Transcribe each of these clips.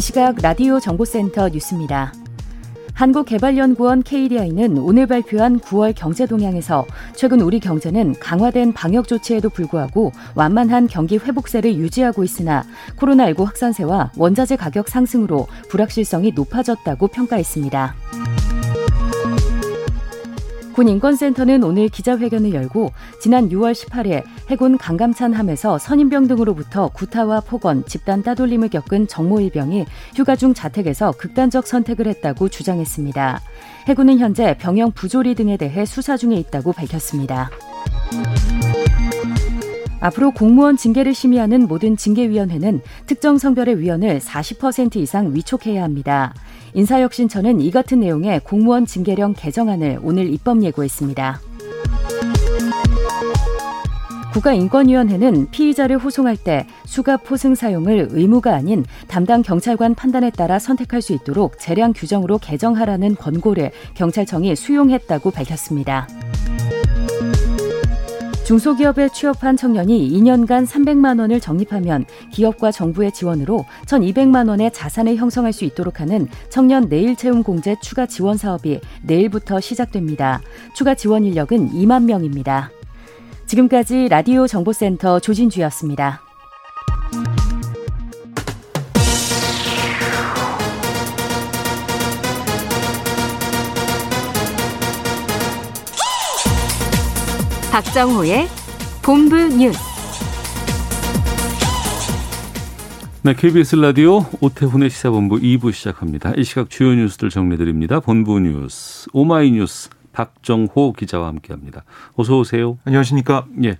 이 시각 라디오 정보센터 뉴스입니다. 한국개발연구원 KDI는 오늘 발표한 9월 경제 동향에서 최근 우리 경제는 강화된 방역 조치에도 불구하고 완만한 경기 회복세를 유지하고 있으나 코로나19 확산세와 원자재 가격 상승으로 불확실성이 높아졌다고 평가했습니다. 군 인권센터는 오늘 기자회견을 열고 지난 6월 18일 해군 강감찬 함에서 선임병 등으로부터 구타와 폭언, 집단 따돌림을 겪은 정모 일병이 휴가 중 자택에서 극단적 선택을 했다고 주장했습니다. 해군은 현재 병영 부조리 등에 대해 수사 중에 있다고 밝혔습니다. 앞으로 공무원 징계를 심의하는 모든 징계위원회는 특정 성별의 위원을 40% 이상 위촉해야 합니다. 인사혁신처는 이 같은 내용의 공무원 징계령 개정안을 오늘 입법 예고했습니다. 국가인권위원회는 피의자를 호송할 때 수갑 포승 사용을 의무가 아닌 담당 경찰관 판단에 따라 선택할 수 있도록 재량 규정으로 개정하라는 권고를 경찰청이 수용했다고 밝혔습니다. 중소기업에 취업한 청년이 2년간 300만 원을 적립하면 기업과 정부의 지원으로 1,200만 원의 자산을 형성할 수 있도록 하는 청년 내일 채용 공제 추가 지원 사업이 내일부터 시작됩니다. 추가 지원 인력은 2만 명입니다. 지금까지 라디오 정보센터 조진주였습니다. 박정호의 본부 뉴스. 네, KBS 라디오 오태훈의 시사본부 2부 시작합니다. 이 시각 주요 뉴스들 정리드립니다. 본부 뉴스 오마이뉴스 박정호 기자와 함께합니다. 어서 오세요. 안녕하십니까? 예.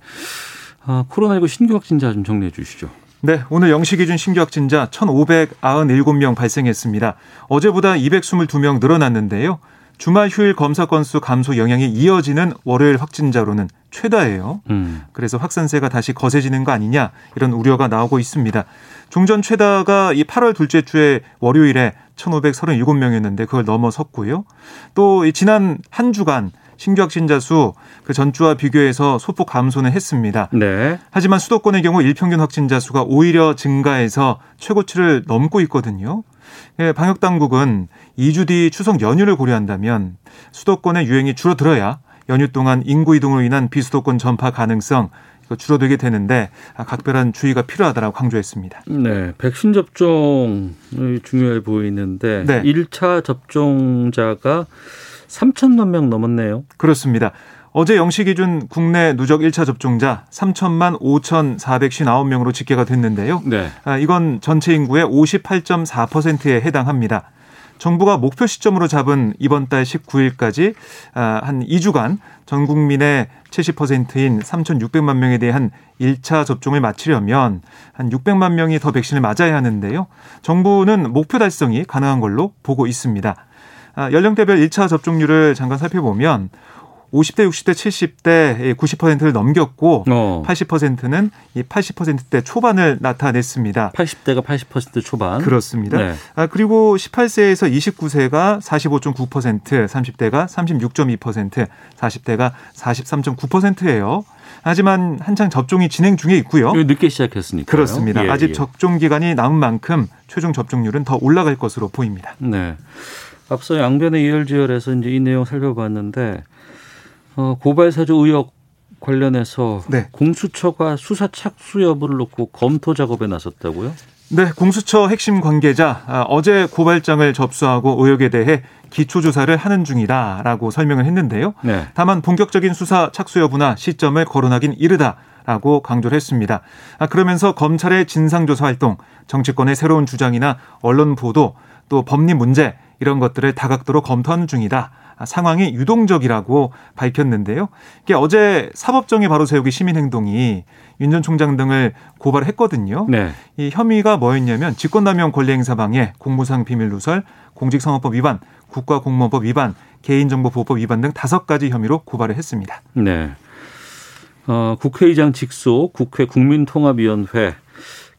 아, 코로나19 신규 확진자 좀 정리해 주시죠. 네, 오늘 영시 기준 신규 확진자 1,597명 발생했습니다. 어제보다 222명 늘어났는데요. 주말 휴일 검사 건수 감소 영향이 이어지는 월요일 확진자로는 최다예요. 음. 그래서 확산세가 다시 거세지는 거 아니냐 이런 우려가 나오고 있습니다. 종전 최다가 이 8월 둘째 주에 월요일에 1,537명이었는데 그걸 넘어섰고요. 또 지난 한 주간 신규 확진자 수 그 전주와 비교해서 소폭 감소는 했습니다. 네. 하지만 수도권의 경우 일평균 확진자 수가 오히려 증가해서 최고치를 넘고 있거든요. 예, 방역 당국은 2주 뒤 추석 연휴를 고려한다면 수도권의 유행이 줄어들어야 연휴 동안 인구 이동으로 인한 비수도권 전파 가능성 줄어들게 되는데 각별한 주의가 필요하다라고 강조했습니다. 네, 백신 접종이 중요해 보이는데 네. 1차 접종자가 3천만 명 넘었네요. 그렇습니다. 어제 영시 기준 국내 누적 1차 접종자 3천만 5,459명으로 집계가 됐는데요. 네. 아, 이건 전체 인구의 58.4%에 해당합니다. 정부가 목표 시점으로 잡은 이번 달 19일까지 아, 한 2주간 전 국민의 70%인 3,600만 명에 대한 1차 접종을 마치려면 한 600만 명이 더 백신을 맞아야 하는데요. 정부는 목표 달성이 가능한 걸로 보고 있습니다. 아, 연령대별 1차 접종률을 잠깐 살펴보면 50대, 60대, 70대 90%를 넘겼고 어. 80%는 이 80%대 초반을 나타냈습니다. 80대가 80% 초반. 그렇습니다. 네. 아, 그리고 18세에서 29세가 45.9%, 30대가 36.2%, 40대가 43.9%예요. 하지만 한창 접종이 진행 중에 있고요. 늦게 시작했으니까. 그렇습니다. 예, 아직 예. 접종 기간이 남은 만큼 최종 접종률은 더 올라갈 것으로 보입니다. 네. 앞서 양변의 이열지열에서 이제 이 내용 살펴봤는데 어, 고발 사주 의혹 관련해서 네. 공수처가 수사 착수 여부를 놓고 검토 작업에 나섰다고요? 네, 공수처 핵심 관계자 아, 어제 고발장을 접수하고 의혹에 대해 기초 조사를 하는 중이다라고 설명을 했는데요. 네. 다만 본격적인 수사 착수 여부나 시점을 거론하긴 이르다 라고 강조를 했습니다. 아, 그러면서 검찰의 진상조사 활동, 정치권의 새로운 주장이나 언론 보도, 또 법리 문제 이런 것들을 다각도로 검토하는 중이다. 상황이 유동적이라고 밝혔는데요. 이게 어제 사법정의 바로 세우기 시민행동이 윤 전 총장 등을 고발했거든요. 네. 이 혐의가 뭐였냐면 직권남용 권리행사 방해, 공무상 비밀 누설, 공직선거법 위반, 국가공무원법 위반, 개인정보보호법 위반 등 다섯 가지 혐의로 고발을 했습니다. 네. 어, 국회의장 직속 국회 국민통합위원회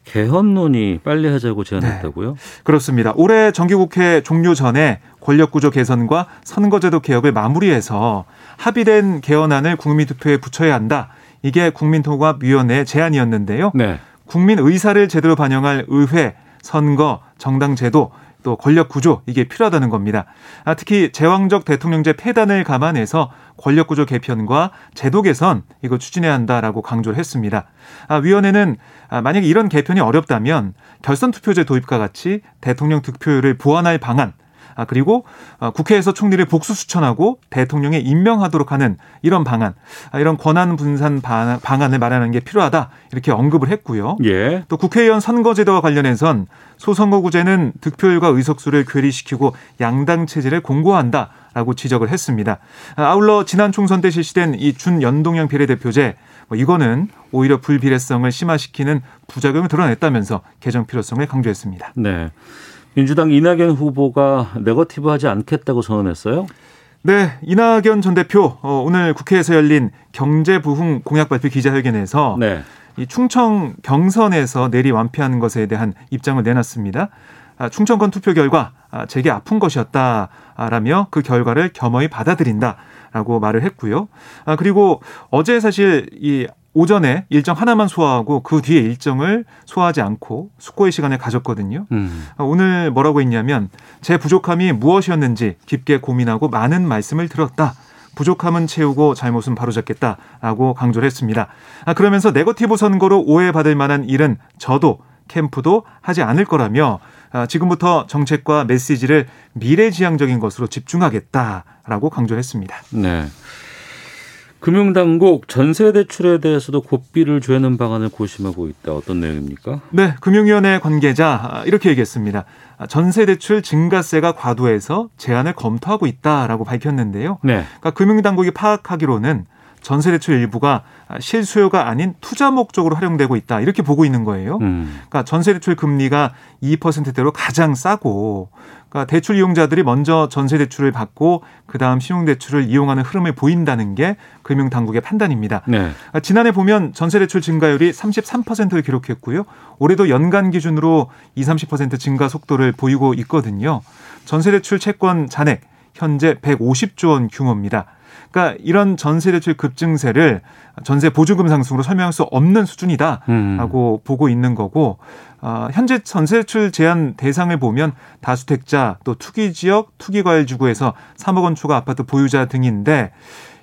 개헌론이 빨리 하자고 제안했다고요? 네. 그렇습니다. 올해 정기국회 종료 전에 권력구조 개선과 선거제도 개혁을 마무리해서 합의된 개헌안을 국민투표에 붙여야 한다. 이게 국민통합위원회 제안이었는데요. 네. 국민 의사를 제대로 반영할 의회, 선거, 정당 제도 또 권력 구조 이게 필요하다는 겁니다. 아, 특히 제왕적 대통령제 폐단을 감안해서 권력 구조 개편과 제도 개선 이거 추진해야 한다라고 강조를 했습니다. 아, 위원회는 아, 만약에 이런 개편이 어렵다면 결선 투표제 도입과 같이 대통령 득표율을 보완할 방안 아, 그리고 어, 국회에서 총리를 복수 추천하고 대통령에 임명하도록 하는 이런 방안, 아, 이런 권한 분산 방안을 마련하는 게 필요하다 이렇게 언급을 했고요. 예. 또 국회의원 선거제도와 관련해선 소선거구제는 득표율과 의석수를 괴리시키고 양당 체제를 공고한다. 라고 지적을 했습니다. 아, 아울러 지난 총선 때 실시된 이 준연동형 비례대표제 뭐 이거는 오히려 불비례성을 심화시키는 부작용을 드러냈다면서 개정 필요성을 강조했습니다. 네. 민주당 이낙연 후보가 네거티브하지 않겠다고 선언했어요. 네, 이낙연 전 대표 어, 오늘 국회에서 열린 경제부흥 공약 발표 기자회견에서 네. 이 충청 경선에서 내리 완패하는 것에 대한 입장을 내놨습니다. 아, 충청권 투표 결과 아, 제게 아픈 것이었다라며 그 결과를 겸허히 받아들인다라고 말을 했고요. 아, 그리고 어제 사실 이 오전에 일정 하나만 소화하고 그 뒤에 일정을 소화하지 않고 숙고의 시간을 가졌거든요. 음. 오늘 뭐라고 했냐면 제 부족함이 무엇이었는지 깊게 고민하고 많은 말씀을 들었다. 부족함은 채우고 잘못은 바로잡겠다라고 강조를 했습니다. 아, 그러면서 네거티브 선거로 오해받을 만한 일은 저도 캠프도 하지 않을 거라며 아, 지금부터 정책과 메시지를 미래지향적인 것으로 집중하겠다라고 강조를 했습니다. 네. 금융당국 전세 대출에 대해서도 고비를 죄는 방안을 고심하고 있다. 어떤 내용입니까? 네, 금융위원회 관계자 이렇게 얘기했습니다. 전세 대출 증가세가 과도해서 제한을 검토하고 있다라고 밝혔는데요. 네. 그러니까 금융당국이 파악하기로는 전세 대출 일부가 실수요가 아닌 투자 목적으로 활용되고 있다 이렇게 보고 있는 거예요. 음. 그러니까 전세 대출 금리가 2%대로 가장 싸고 그러니까 대출 이용자들이 먼저 전세 대출을 받고 그다음 신용 대출을 이용하는 흐름을 보인다는 게 금융 당국의 판단입니다. 네. 그러니까 지난해 보면 전세 대출 증가율이 33%를 기록했고요. 올해도 연간 기준으로 20, 30% 증가 속도를 보이고 있거든요. 전세 대출 채권 잔액 현재 150조 원 규모입니다. 그러니까 이런 전세 대출 급증세를 전세 보증금 상승으로 설명할 수 없는 수준이다라고 음. 보고 있는 거고 어, 현재 전세 대출 제한 대상을 보면 다주택자 또 투기 지역 투기 과열 주구에서 3억 원 초과 아파트 보유자 등인데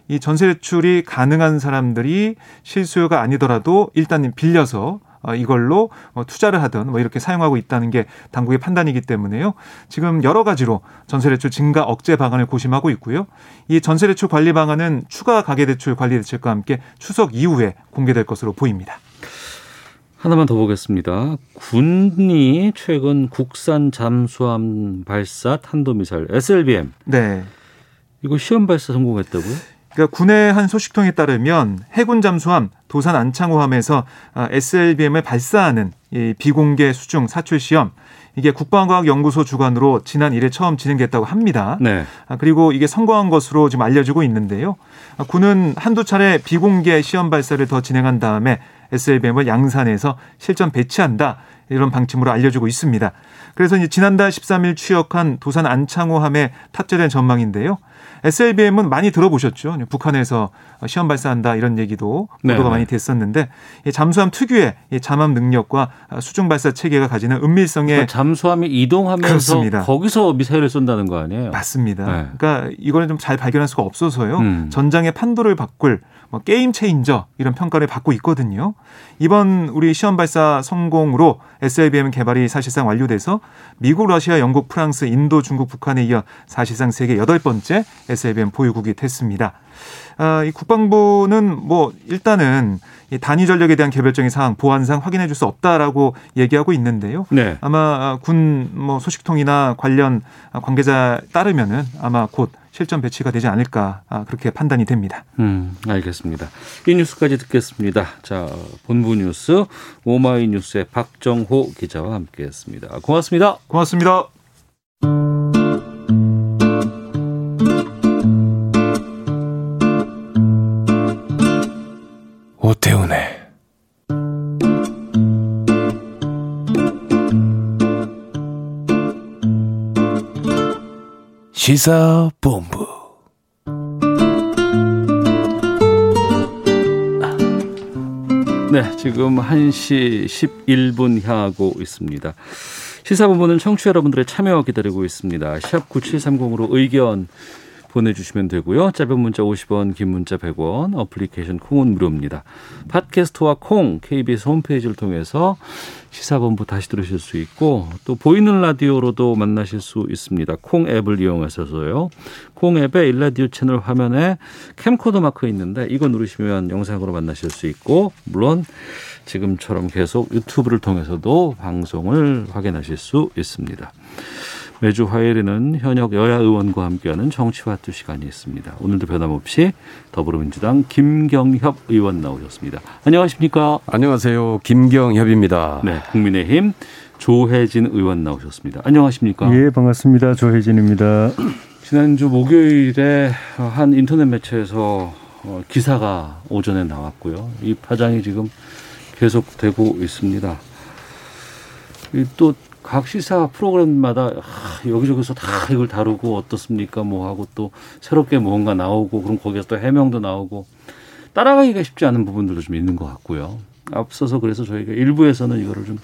이 전세 대출이 가능한 사람들이 실수요가 아니더라도 일단 빌려서 어, 이걸로 뭐 투자를 하든 뭐 이렇게 사용하고 있다는 게 당국의 판단이기 때문에요. 지금 여러 가지로 전세 대출 증가 억제 방안을 고심하고 있고요. 이 전세 대출 관리 방안은 추가 가계 대출 관리 대책과 함께 추석 이후에 공개될 것으로 보입니다. 하나만 더 보겠습니다. 군이 최근 국산 잠수함 발사 탄도미사일 SLBM. 네. 이거 시험 발사 성공했다고요? 그러니까 군의 한 소식통에 따르면 해군 잠수함 도산 안창호함에서 SLBM을 발사하는 이 비공개 수중 사출 시험 이게 국방과학연구소 주관으로 지난 1회 처음 진행됐다고 합니다. 네. 아, 그리고 이게 성공한 것으로 지금 알려지고 있는데요. 아, 군은 한두 차례 비공개 시험 발사를 더 진행한 다음에 SLBM을 양산해서 실전 배치한다. 이런 방침으로 알려지고 있습니다. 그래서 이제 지난달 13일 취역한 도산 안창호함에 탑재된 전망인데요. SLBM은 많이 들어보셨죠. 북한에서 시험 발사한다 이런 얘기도 보도가 네 많이 됐었는데 잠수함 특유의 잠합 능력과 수중 발사 체계가 가지는 은밀성의 그러니까 잠수함이 이동하면서 그렇습니다. 거기서 미사일을 쏜다는 거 아니에요? 맞습니다. 네. 그러니까 이거는 좀잘 발견할 수가 없어서요. 음. 전장의 판도를 바꿀 뭐 게임 체인저 이런 평가를 받고 있거든요. 이번 우리 시험 발사 성공으로 SLBM 개발이 사실상 완료돼서 미국, 러시아, 영국, 프랑스, 인도, 중국, 북한에 이어 사실상 세계 여덟 번째 SLBM 보유국이 됐습니다. 아, 이 국방부는 뭐 일단은 이 단위 전력에 대한 개별적인 사항 보안상 확인해 줄 수 없다라고 얘기하고 있는데요. 네. 아마 군 뭐 소식통이나 관련 관계자 따르면은 아마 곧 실전 배치가 되지 않을까 아, 그렇게 판단이 됩니다. 음, 알겠습니다. 이 뉴스까지 듣겠습니다. 자, 본부 뉴스 오마이뉴스의 박정호 기자와 함께했습니다. 고맙습니다. 고맙습니다. 시사본부 네, 지금 1시 11분 향하고 있습니다. 시사본부는 청취자 여러분들의 참여 기다리고 있습니다. 샵 9730으로 의견 보내주시면 되고요. 짧은 문자 50원, 긴 문자 100원, 어플리케이션 콩은 무료입니다. 팟캐스트와 콩, KBS 홈페이지를 통해서 시사본부 다시 들으실 수 있고 또 보이는 라디오로도 만나실 수 있습니다. 콩 앱을 이용하셔서요. 콩 앱의 일라디오 채널 화면에 캠코더 마크 있는데 이거 누르시면 영상으로 만나실 수 있고 물론 지금처럼 계속 유튜브를 통해서도 방송을 확인하실 수 있습니다. 매주 화요일에는 현역 여야 의원과 함께하는 정치와투 시간이 있습니다. 오늘도 변함없이 더불어민주당 김경협 의원 나오셨습니다. 안녕하십니까? 안녕하세요. 김경협입니다. 네, 국민의힘 조혜진 의원 나오셨습니다. 안녕하십니까? 예, 반갑습니다. 조혜진입니다. 지난주 목요일에 한 인터넷 매체에서 어, 기사가 오전에 나왔고요. 이 파장이 지금 계속되고 있습니다. 또 각 시사 프로그램마다 여기저기서 다 이걸 다루고 어떻습니까? 뭐 하고 또 새롭게 뭔가 나오고 그럼 거기서 또 해명도 나오고 따라가기가 쉽지 않은 부분들도 좀 있는 것 같고요. 앞서서 그래서 저희가 일부에서는 이거를 좀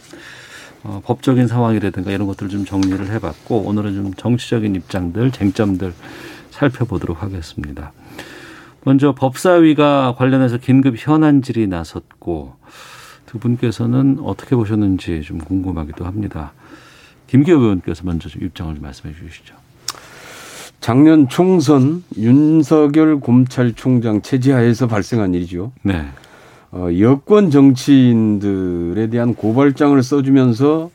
어, 법적인 상황이라든가 이런 것들을 좀 정리를 해봤고 오늘은 좀 정치적인 입장들, 쟁점들 살펴보도록 하겠습니다. 먼저 법사위가 관련해서 긴급 현안 질이 나섰고 두 분께서는 어떻게 보셨는지 좀 궁금하기도 합니다. 김기호 의원께서 먼저 좀 입장을 좀 말씀해 주시죠. 작년 총선 윤석열 검찰총장 체제하에서 발생한 일이죠. 네. 어, 여권 정치인들에 대한 고발장을 써주면서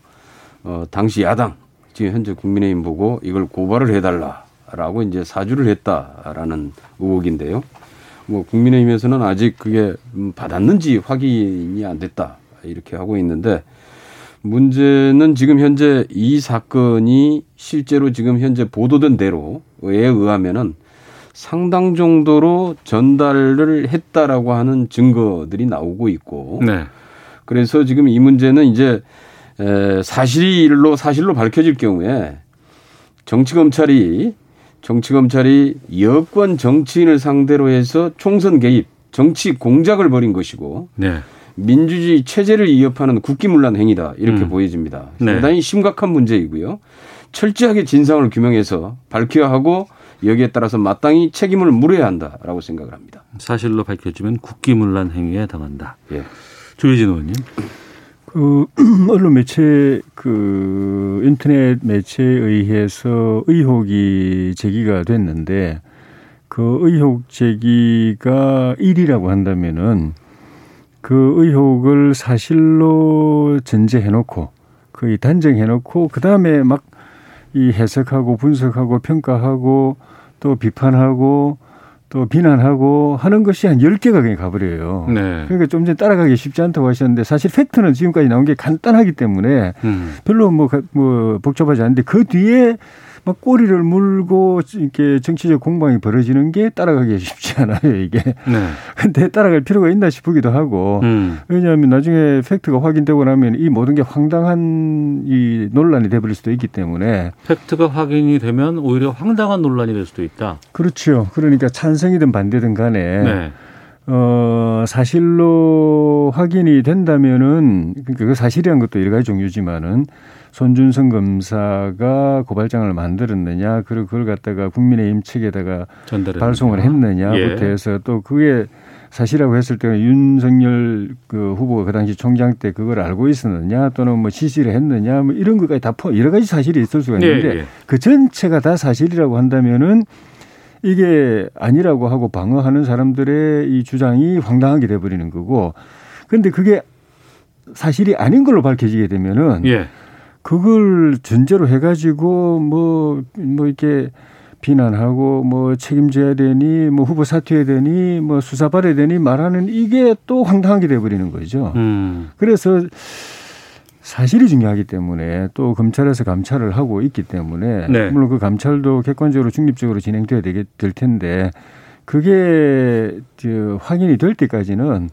어, 당시 야당 지금 현재 국민의힘 보고 이걸 고발을 해달라라고 이제 사주를 했다라는 의혹인데요. 뭐 국민의힘에서는 아직 그게 받았는지 확인이 안 됐다 이렇게 하고 있는데 문제는 지금 현재 이 사건이 실제로 지금 현재 보도된 대로에 의하면은 상당 정도로 전달을 했다라고 하는 증거들이 나오고 있고 네. 그래서 지금 이 문제는 이제 사실로 사실로 밝혀질 경우에 정치 검찰이 정치 검찰이 여권 정치인을 상대로 해서 총선 개입, 정치 공작을 벌인 것이고 네. 민주주의 체제를 위협하는 국기문란 행위다 이렇게 음. 보여집니다. 네. 상당히 심각한 문제이고요. 철저하게 진상을 규명해서 밝혀야 하고 여기에 따라서 마땅히 책임을 물어야 한다라고 생각을 합니다. 사실로 밝혀지면 국기문란 행위에 당한다. 예. 조혜진 의원님. 그 언론 매체 그 인터넷 매체에 의해서 의혹이 제기가 됐는데 그 의혹 제기가 일이라고 한다면은 그 의혹을 사실로 전제해 놓고 거의 단정해 놓고 그 다음에 막 이 해석하고 분석하고 평가하고 또 비판하고 또 비난하고 하는 것이 한 열개가 그냥 가버려요. 네. 그러니까 좀 전에 따라가기 쉽지 않다고 하셨는데 사실 팩트는 지금까지 나온 게 간단하기 때문에 음. 별로 뭐, 뭐 복잡하지 않은데 그 뒤에 막 꼬리를 물고 이렇게 정치적 공방이 벌어지는 게 따라가기 쉽지 않아요, 이게. 네. 근데 따라갈 필요가 있나 싶기도 하고. 음. 왜냐하면 나중에 팩트가 확인되고 나면 이 모든 게 황당한 이 논란이 돼버릴 수도 있기 때문에. 팩트가 확인이 되면 오히려 황당한 논란이 될 수도 있다. 그렇죠. 그러니까 찬성이든 반대든 간에. 네. 어, 사실로 확인이 된다면은, 그러니까 그 사실이란 것도 여러 가지 종류지만은 손준성 검사가 고발장을 만들었느냐, 그리고 그걸 갖다가 국민의힘 측에다가 발송을 했느냐부터 예. 해서 또 그게 사실이라고 했을 때는 윤석열 그 후보가 그 당시 총장 때 그걸 알고 있었느냐 또는 뭐 지시를 했느냐 뭐 이런 것까지 다 포, 여러 가지 사실이 있을 수가 있는데 예, 예. 그 전체가 다 사실이라고 한다면은 이게 아니라고 하고 방어하는 사람들의 이 주장이 황당하게 돼버리는 거고 근데 그게 사실이 아닌 걸로 밝혀지게 되면은 예. 그걸 전제로 해가지고 뭐, 뭐 이렇게 비난하고 뭐 책임져야 되니 뭐 후보 사퇴해야 되니 뭐 수사 받아야 되니 말하는 이게 또 황당하게 돼버리는 거죠. 음. 그래서 사실이 중요하기 때문에 또 검찰에서 감찰을 하고 있기 때문에 네. 물론 그 감찰도 객관적으로 중립적으로 진행돼야 되게 될 텐데 그게 저 확인이 될 때까지는 뭐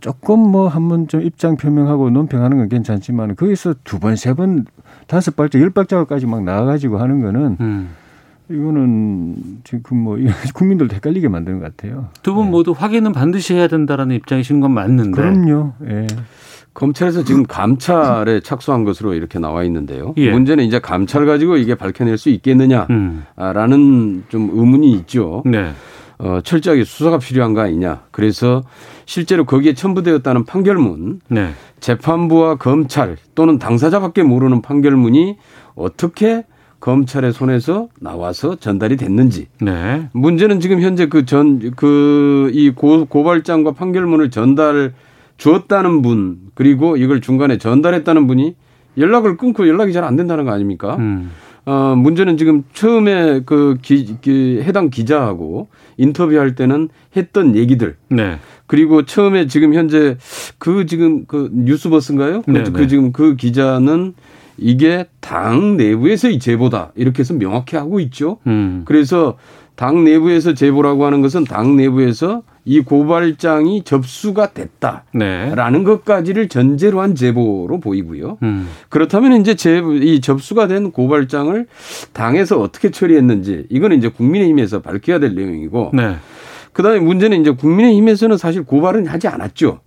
조금 뭐 한 번 좀 입장 표명하고 논평하는 건 괜찮지만 거기서 두 번, 세 번, 다섯 발짝, 열 발짝까지 막 나와가지고 하는 거는 음. 이거는 지금 뭐 국민들도 헷갈리게 만드는 것 같아요. 두분 모두 확인은 반드시 해야 된다라는 입장이신 건 맞는데. 그럼요. 예. 검찰에서 지금 감찰에 착수한 것으로 이렇게 나와 있는데요. 예. 문제는 이제 감찰 가지고 이게 밝혀낼 수 있겠느냐라는 음. 좀 의문이 있죠. 네. 어, 철저하게 수사가 필요한 거 아니냐. 그래서 실제로 거기에 첨부되었다는 판결문, 네. 재판부와 검찰 또는 당사자밖에 모르는 판결문이 어떻게 검찰의 손에서 나와서 전달이 됐는지. 네. 문제는 지금 현재 그 전, 그, 이 고, 고발장과 판결문을 전달 주었다는 분, 그리고 이걸 중간에 전달했다는 분이 연락을 끊고 연락이 잘 안 된다는 거 아닙니까? 음. 어, 문제는 지금 처음에 그 기, 기, 해당 기자하고 인터뷰할 때는 했던 얘기들. 네. 그리고 처음에 지금 현재 그 지금 그 뉴스버스인가요? 그, 네, 그 네. 지금 그 기자는 이게 당 내부에서의 제보다 이렇게 해서 명확히 하고 있죠. 음. 그래서 당 내부에서 제보라고 하는 것은 당 내부에서 이 고발장이 접수가 됐다라는 네. 것까지를 전제로 한 제보로 보이고요. 음. 그렇다면 이제 제, 이 접수가 된 고발장을 당에서 어떻게 처리했는지 이거는 이제 국민의힘에서 밝혀야 될 내용이고 네. 그다음에 문제는 이제 국민의힘에서는 사실 고발은 하지 않았죠.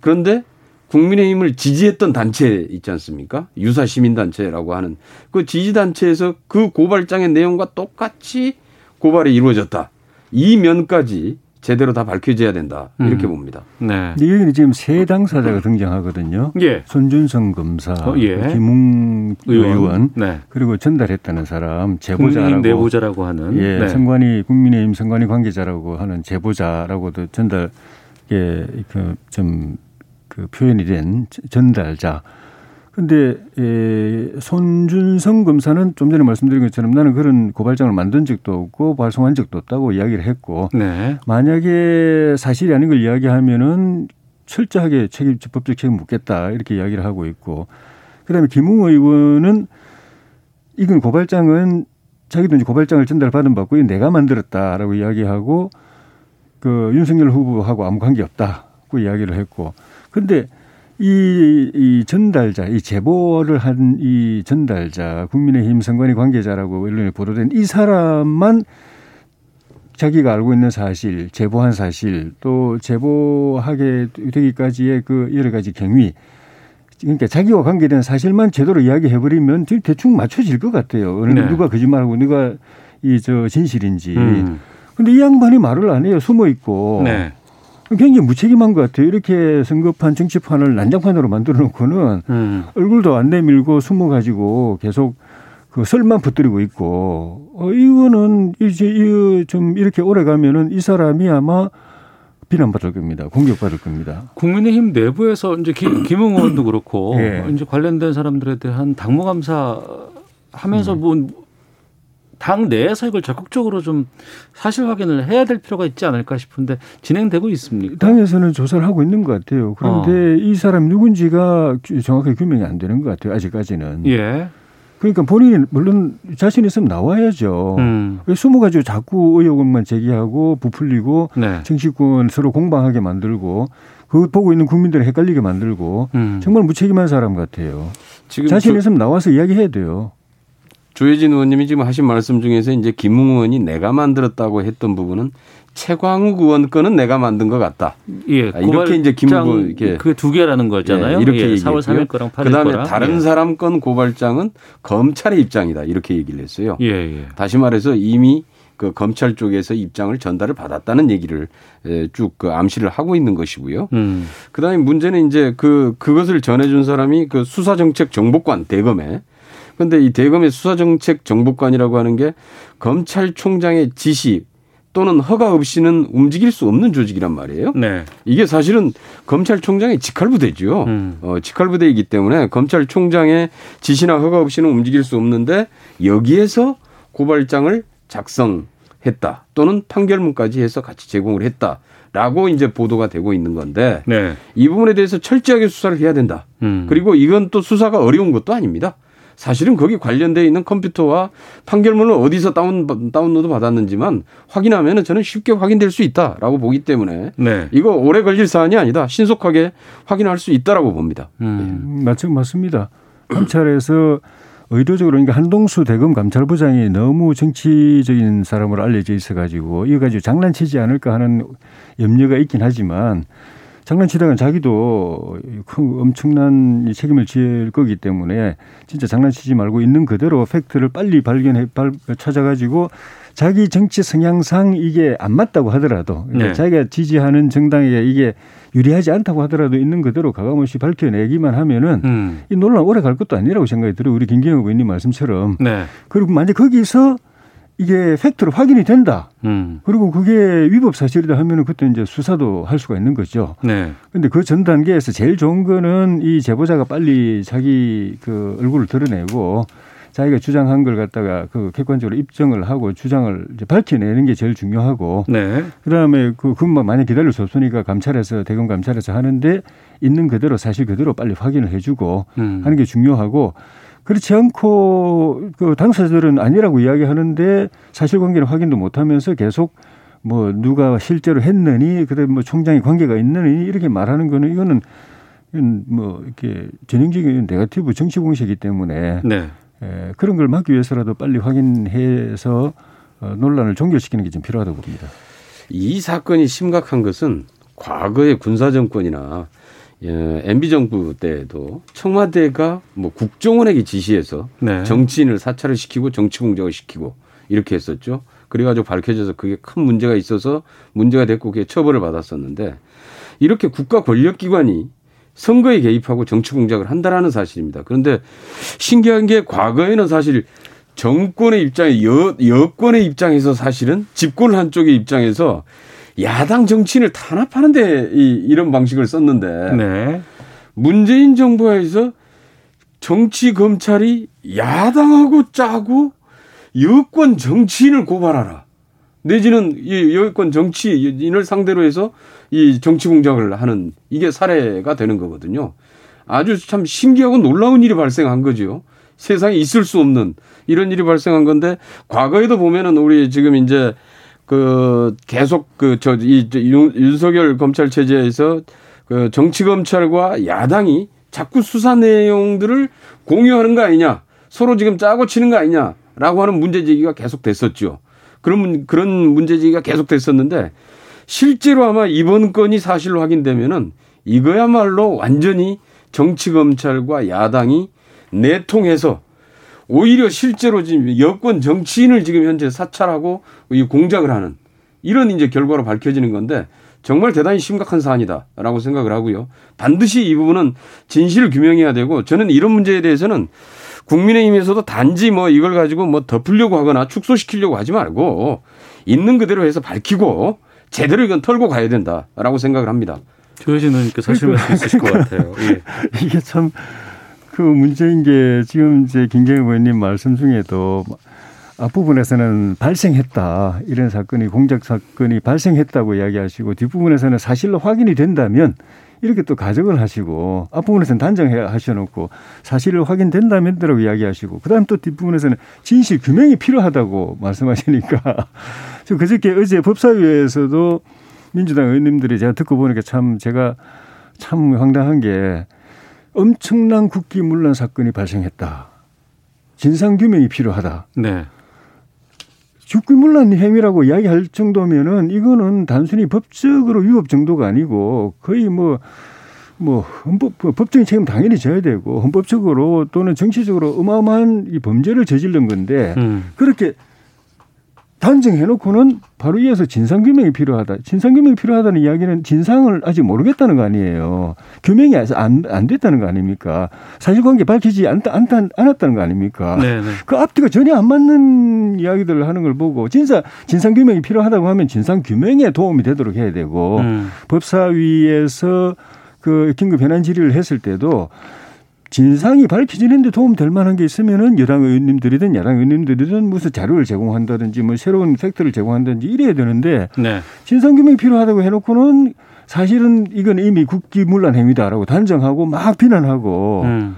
그런데 국민의힘을 지지했던 단체 있지 않습니까? 유사 시민 단체라고 하는 그 지지 단체에서 그 고발장의 내용과 똑같이 고발이 이루어졌다. 이 면까지 제대로 다 밝혀져야 된다. 이렇게 음. 봅니다. 네. 근데 여기는 지금 세 당사자가 등장하거든요. 예. 손준성 검사, 어, 예. 김웅 의원, 네. 그리고 전달했다는 사람 제보자라고 국민의힘 내보자라고 하는. 예, 네. 선관위 국민의힘 선관위 관계자라고 하는 제보자라고도 전달 예, 그좀그 표현이 된 전달자. 근데 에, 손준성 검사는 좀 전에 말씀드린 것처럼 나는 그런 고발장을 만든 적도 없고 발송한 적도 없다고 이야기를 했고 네. 만약에 사실이 아닌 걸 이야기하면은 철저하게 책임 법적 책임 묻겠다 이렇게 이야기를 하고 있고 그다음에 김웅 의원은 이건 고발장은 자기도 이제 고발장을 전달받은 받고 이건 내가 만들었다라고 이야기하고 그 윤석열 후보하고 아무 관계 없다고 이야기를 했고 근데 이, 이 전달자, 이 제보를 한 이 전달자, 국민의힘 선관위 관계자라고 언론에 보도된 이 사람만 자기가 알고 있는 사실, 제보한 사실, 또 제보하게 되기까지의 그 여러 가지 경위, 그러니까 자기와 관계된 사실만 제대로 이야기해버리면 대충 맞춰질 것 같아요. 어느 네. 누가 거짓말하고 누가 이 저 진실인지. 음. 근데 이 양반이 말을 안 해요. 숨어 있고. 네. 굉장히 무책임한 것 같아요. 이렇게 선거판 정치판을 난장판으로 만들어 놓고는 음. 얼굴도 안 내밀고 숨어 가지고 계속 그 설만 퍼뜨리고 있고 어 이거는 이제 이좀 이렇게 오래 가면은 이 사람이 아마 비난받을 겁니다. 공격받을 겁니다. 국민의힘 내부에서 이제 김, 김웅 의원도 그렇고 예. 이제 관련된 사람들에 대한 당무 감사 하면서 음. 뭐 당 내에서 이걸 적극적으로 좀 사실 확인을 해야 될 필요가 있지 않을까 싶은데 진행되고 있습니까? 당에서는 조사를 하고 있는 것 같아요. 그런데 이 사람 누군지가 정확하게 규명이 안 되는 것 같아요. 아직까지는. 예. 그러니까 본인이 물론 자신 있으면 나와야죠. 음. 왜 숨어가지고 자꾸 의혹만 제기하고 부풀리고 네. 정치권 서로 공방하게 만들고 그거 보고 있는 국민들을 헷갈리게 만들고 음. 정말 무책임한 사람 같아요. 지금 자신 조- 있으면 나와서 이야기해야 돼요. 조혜진 의원님이 지금 하신 말씀 중에서 이제 김웅 의원이 내가 만들었다고 했던 부분은 최광욱 의원 거는 내가 만든 것 같다. 예. 아, 이렇게 이제 김 의원 이렇게 그두 개라는 거잖아요. 예, 이렇게 예, 4월 3일 거랑 8일 그다음에 거랑. 다른 예. 사람 건 고발장은 검찰의 입장이다. 이렇게 얘기를 했어요. 예, 예. 다시 말해서 이미 그 검찰 쪽에서 입장을 전달을 받았다는 얘기를 쭉 그 암시를 하고 있는 것이고요. 음. 그다음에 문제는 이제 그 그것을 전해준 사람이 그 수사정책 정보관 대검에 근데 이 대검의 수사정책 정보관이라고 하는 게 검찰총장의 지시 또는 허가 없이는 움직일 수 없는 조직이란 말이에요. 네. 이게 사실은 검찰총장의 직할부대죠. 음. 어, 직할부대이기 때문에 검찰총장의 지시나 허가 없이는 움직일 수 없는데 여기에서 고발장을 작성했다 또는 판결문까지 해서 같이 제공을 했다. 라고 이제 보도가 되고 있는 건데 네. 이 부분에 대해서 철저하게 수사를 해야 된다. 음. 그리고 이건 또 수사가 어려운 것도 아닙니다. 사실은 거기 관련돼 있는 컴퓨터와 판결문을 어디서 다운 다운로드 받았는지만 확인하면은 저는 쉽게 확인될 수 있다라고 보기 때문에 네. 이거 오래 걸릴 사안이 아니다. 신속하게 확인할 수 있다라고 봅니다. 음. 맞죠, 맞습니다. 감찰에서 의도적으로 그러니까 한동수 대검 감찰부장이 너무 정치적인 사람으로 알려져 있어가지고 이거 가지고 장난치지 않을까 하는 염려가 있긴 하지만 장난치다가 자기도 큰 엄청난 책임을 질 거기 때문에 진짜 장난치지 말고 있는 그대로 팩트를 빨리 발견해 발, 찾아가지고 자기 정치 성향상 이게 안 맞다고 하더라도 그러니까 네. 자기가 지지하는 정당에게 이게 유리하지 않다고 하더라도 있는 그대로 가감없이 밝혀내기만 하면은 음. 이 논란 오래 갈 것도 아니라고 생각이 들어요. 우리 김경호 의원님 말씀처럼. 네. 그리고 만약 거기서 이게 팩트로 확인이 된다. 음. 그리고 그게 위법 사실이다 하면은 그때 이제 수사도 할 수가 있는 거죠. 네. 근데 그 전 단계에서 제일 좋은 거는 이 제보자가 빨리 자기 그 얼굴을 드러내고 자기가 주장한 걸 갖다가 그 객관적으로 입증을 하고 주장을 이제 밝혀내는 게 제일 중요하고 네. 그다음에 그 금방 만약 기다릴 수 없으니까 감찰에서 대검 감찰에서 하는데 있는 그대로 사실 그대로 빨리 확인을 해주고 음. 하는 게 중요하고 그렇지 않고 그 당사자들은 아니라고 이야기하는데 사실관계를 확인도 못하면서 계속 뭐 누가 실제로 했느니 그다음 뭐 총장이 관계가 있느니 이렇게 말하는 거는 이거는 뭐 이렇게 전형적인 네거티브 정치 공세이기 때문에 네. 에, 그런 걸 막기 위해서라도 빨리 확인해서 어, 논란을 종결시키는 게 좀 필요하다고 봅니다. 이 사건이 심각한 것은 과거의 군사 정권이나 예, MB 정부 때에도 청와대가 뭐 국정원에게 지시해서 네. 정치인을 사찰을 시키고 정치 공작을 시키고 이렇게 했었죠. 그래가지고 밝혀져서 그게 큰 문제가 있어서 문제가 됐고 그게 처벌을 받았었는데 이렇게 국가 권력기관이 선거에 개입하고 정치 공작을 한다라는 사실입니다. 그런데 신기한 게 과거에는 사실 정권의 입장에 여, 여권의 입장에서 사실은 집권 한쪽의 입장에서 야당 정치인을 탄압하는데 이, 이런 방식을 썼는데 네. 문재인 정부에서 정치 검찰이 야당하고 짜고 여권 정치인을 고발하라. 내지는 이 여권 정치인을 상대로 해서 이 정치 공작을 하는 이게 사례가 되는 거거든요. 아주 참 신기하고 놀라운 일이 발생한 거죠. 세상에 있을 수 없는 이런 일이 발생한 건데 과거에도 보면은 우리 지금 이제 그 계속 그 저 이 윤석열 검찰 체제에서 그 정치 검찰과 야당이 자꾸 수사 내용들을 공유하는 거 아니냐 서로 지금 짜고 치는 거 아니냐라고 하는 문제 제기가 계속 됐었죠. 그런 문- 그런 문제 제기가 계속 됐었는데 실제로 아마 이번 건이 사실로 확인되면은 이거야말로 완전히 정치 검찰과 야당이 내통해서 오히려 실제로 지금 여권 정치인을 지금 현재 사찰하고 이 공작을 하는 이런 이제 결과로 밝혀지는 건데 정말 대단히 심각한 사안이다라고 생각을 하고요. 반드시 이 부분은 진실 규명해야 되고 저는 이런 문제에 대해서는 국민의힘에서도 단지 뭐 이걸 가지고 뭐 덮으려고 하거나 축소시키려고 하지 말고 있는 그대로 해서 밝히고 제대로 이건 털고 가야 된다라고 생각을 합니다. 조혜진 의원님께 사실 말씀 있으실 것 같아요. 예. 이게 참 그 문제인 게 지금 이제 김경희 의원님 말씀 중에도 앞부분에서는 발생했다. 이런 사건이 공작 사건이 발생했다고 이야기하시고 뒷부분에서는 사실로 확인이 된다면 이렇게 또 가정을 하시고 앞부분에서는 단정해 하셔놓고 사실을 확인된다면대로 이야기하시고 그다음 또 뒷부분에서는 진실 규명이 필요하다고 말씀하시니까 저 그저께 어제 법사위에서도 민주당 의원님들이 제가 듣고 보니까 참 제가 참 황당한 게 엄청난 국기 문란 사건이 발생했다. 진상 규명이 필요하다. 네. 국기 문란 행위라고 이야기할 정도면은 이거는 단순히 법적으로 위법 정도가 아니고 거의 뭐, 뭐, 헌법, 뭐 법적인 책임 당연히 져야 되고 헌법적으로 또는 정치적으로 어마어마한 이 범죄를 저지른 건데 음. 그렇게 단정해놓고는 바로 이어서 진상규명이 필요하다. 진상규명이 필요하다는 이야기는 진상을 아직 모르겠다는 거 아니에요. 규명이 안, 안 됐다는 거 아닙니까? 사실관계 밝히지 않, 않, 않았다는 거 아닙니까? 네, 네. 그 앞뒤가 전혀 안 맞는 이야기들을 하는 걸 보고 진짜 진상규명이 필요하다고 하면 진상규명에 도움이 되도록 해야 되고 음. 법사위에서 그 긴급 현안 질의를 했을 때도 진상이 밝혀지는데 도움될 만한 게 있으면은 여당 의원님들이든 야당 의원님들이든 무슨 자료를 제공한다든지 뭐 새로운 팩트를 제공한다든지 이래야 되는데 네. 진상 규명이 필요하다고 해놓고는 사실은 이건 이미 국기문란 행위다라고 단정하고 막 비난하고 음.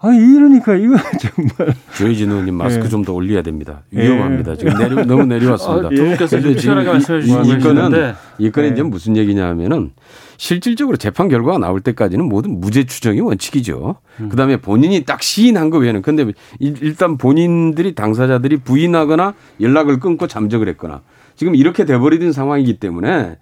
아 이러니까 이거 정말 조혜진 의원님 마스크 예. 좀더 올려야 됩니다. 위험합니다. 지금 내려, 너무 내려왔습니다. 아, 두 분께서 그래서 지금 시원하게 말씀해 이- 이 건은 이 건이 네. 이제 무슨 얘기냐면은 실질적으로 재판 결과가 나올 때까지는 모든 무죄 추정이 원칙이죠. 그다음에 본인이 딱 시인한 거 외에는 근데 일- 일단 본인들이 당사자들이 부인하거나 연락을 끊고 잠적을 했거나 지금 이렇게 돼버리는 상황이기 때문에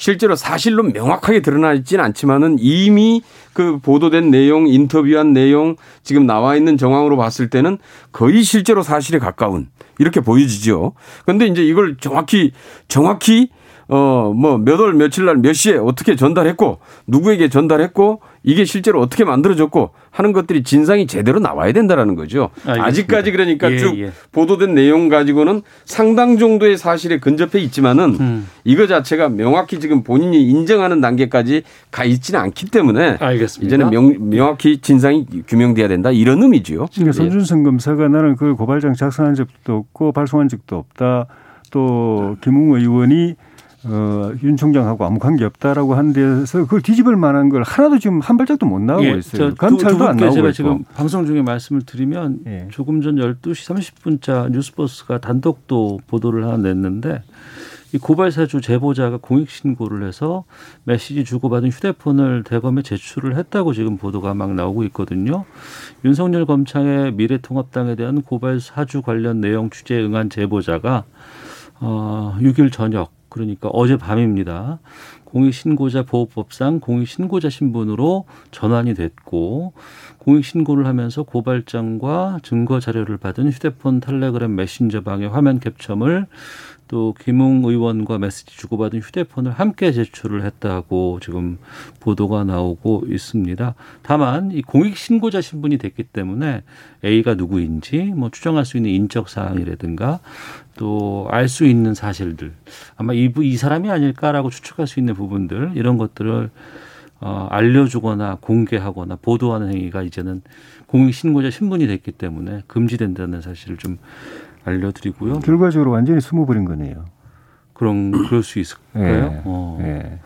실제로 사실로 명확하게 드러나 있지는 않지만은 이미 그 보도된 내용, 인터뷰한 내용, 지금 나와 있는 정황으로 봤을 때는 거의 실제로 사실에 가까운 이렇게 보여지죠. 그런데 이제 이걸 정확히 정확히 어 뭐 몇 월 며칠 날 몇 시에 어떻게 전달했고 누구에게 전달했고 이게 실제로 어떻게 만들어졌고 하는 것들이 진상이 제대로 나와야 된다라는 거죠. 알겠습니다. 아직까지 그러니까 예, 쭉 예. 보도된 내용 가지고는 상당 정도의 사실에 근접해 있지만은 음. 이거 자체가 명확히 지금 본인이 인정하는 단계까지 가 있지는 않기 때문에 알겠습니다. 이제는 명, 명확히 진상이 규명돼야 된다 이런 의미지요. 그러니까 예. 손준성 검사가 나는 그 고발장 작성한 적도 없고 발송한 적도 없다. 또 김웅 의원이 어, 윤 총장하고 아무 관계 없다라고 한 데서 그걸 뒤집을 만한 걸 하나도 지금 한 발짝도 못 나오고 예, 있어요. 저 감찰도 두, 두 안 나오고 제가 있고. 지금 방송 중에 말씀을 드리면 예. 조금 전 12시 30분자 뉴스버스가 단독도 보도를 하나 냈는데 이 고발사주 제보자가 공익신고를 해서 메시지 주고받은 휴대폰을 대검에 제출을 했다고 지금 보도가 막 나오고 있거든요. 윤석열 검찰의 미래통합당에 대한 고발사주 관련 내용 취재에 응한 제보자가 어, 6일 저녁 그러니까 어젯밤입니다. 공익신고자 보호법상 공익신고자 신분으로 전환이 됐고 공익신고를 하면서 고발장과 증거 자료를 받은 휴대폰 텔레그램 메신저 방의 화면 캡처물 또 김웅 의원과 메시지 주고받은 휴대폰을 함께 제출을 했다고 지금 보도가 나오고 있습니다. 다만 이 공익 신고자 신분이 됐기 때문에 A가 누구인지 뭐 추정할 수 있는 인적 사항이라든가 또 알 수 있는 사실들 아마 이부 이 사람이 아닐까라고 추측할 수 있는 부분들 이런 것들을 어, 알려주거나 공개하거나 보도하는 행위가 이제는 공익 신고자 신분이 됐기 때문에 금지된다는 사실을 좀 알려드리고요. 결과적으로 완전히 숨어버린 거네요. 그런 그럴 수 있을까요? 예. 어. 예.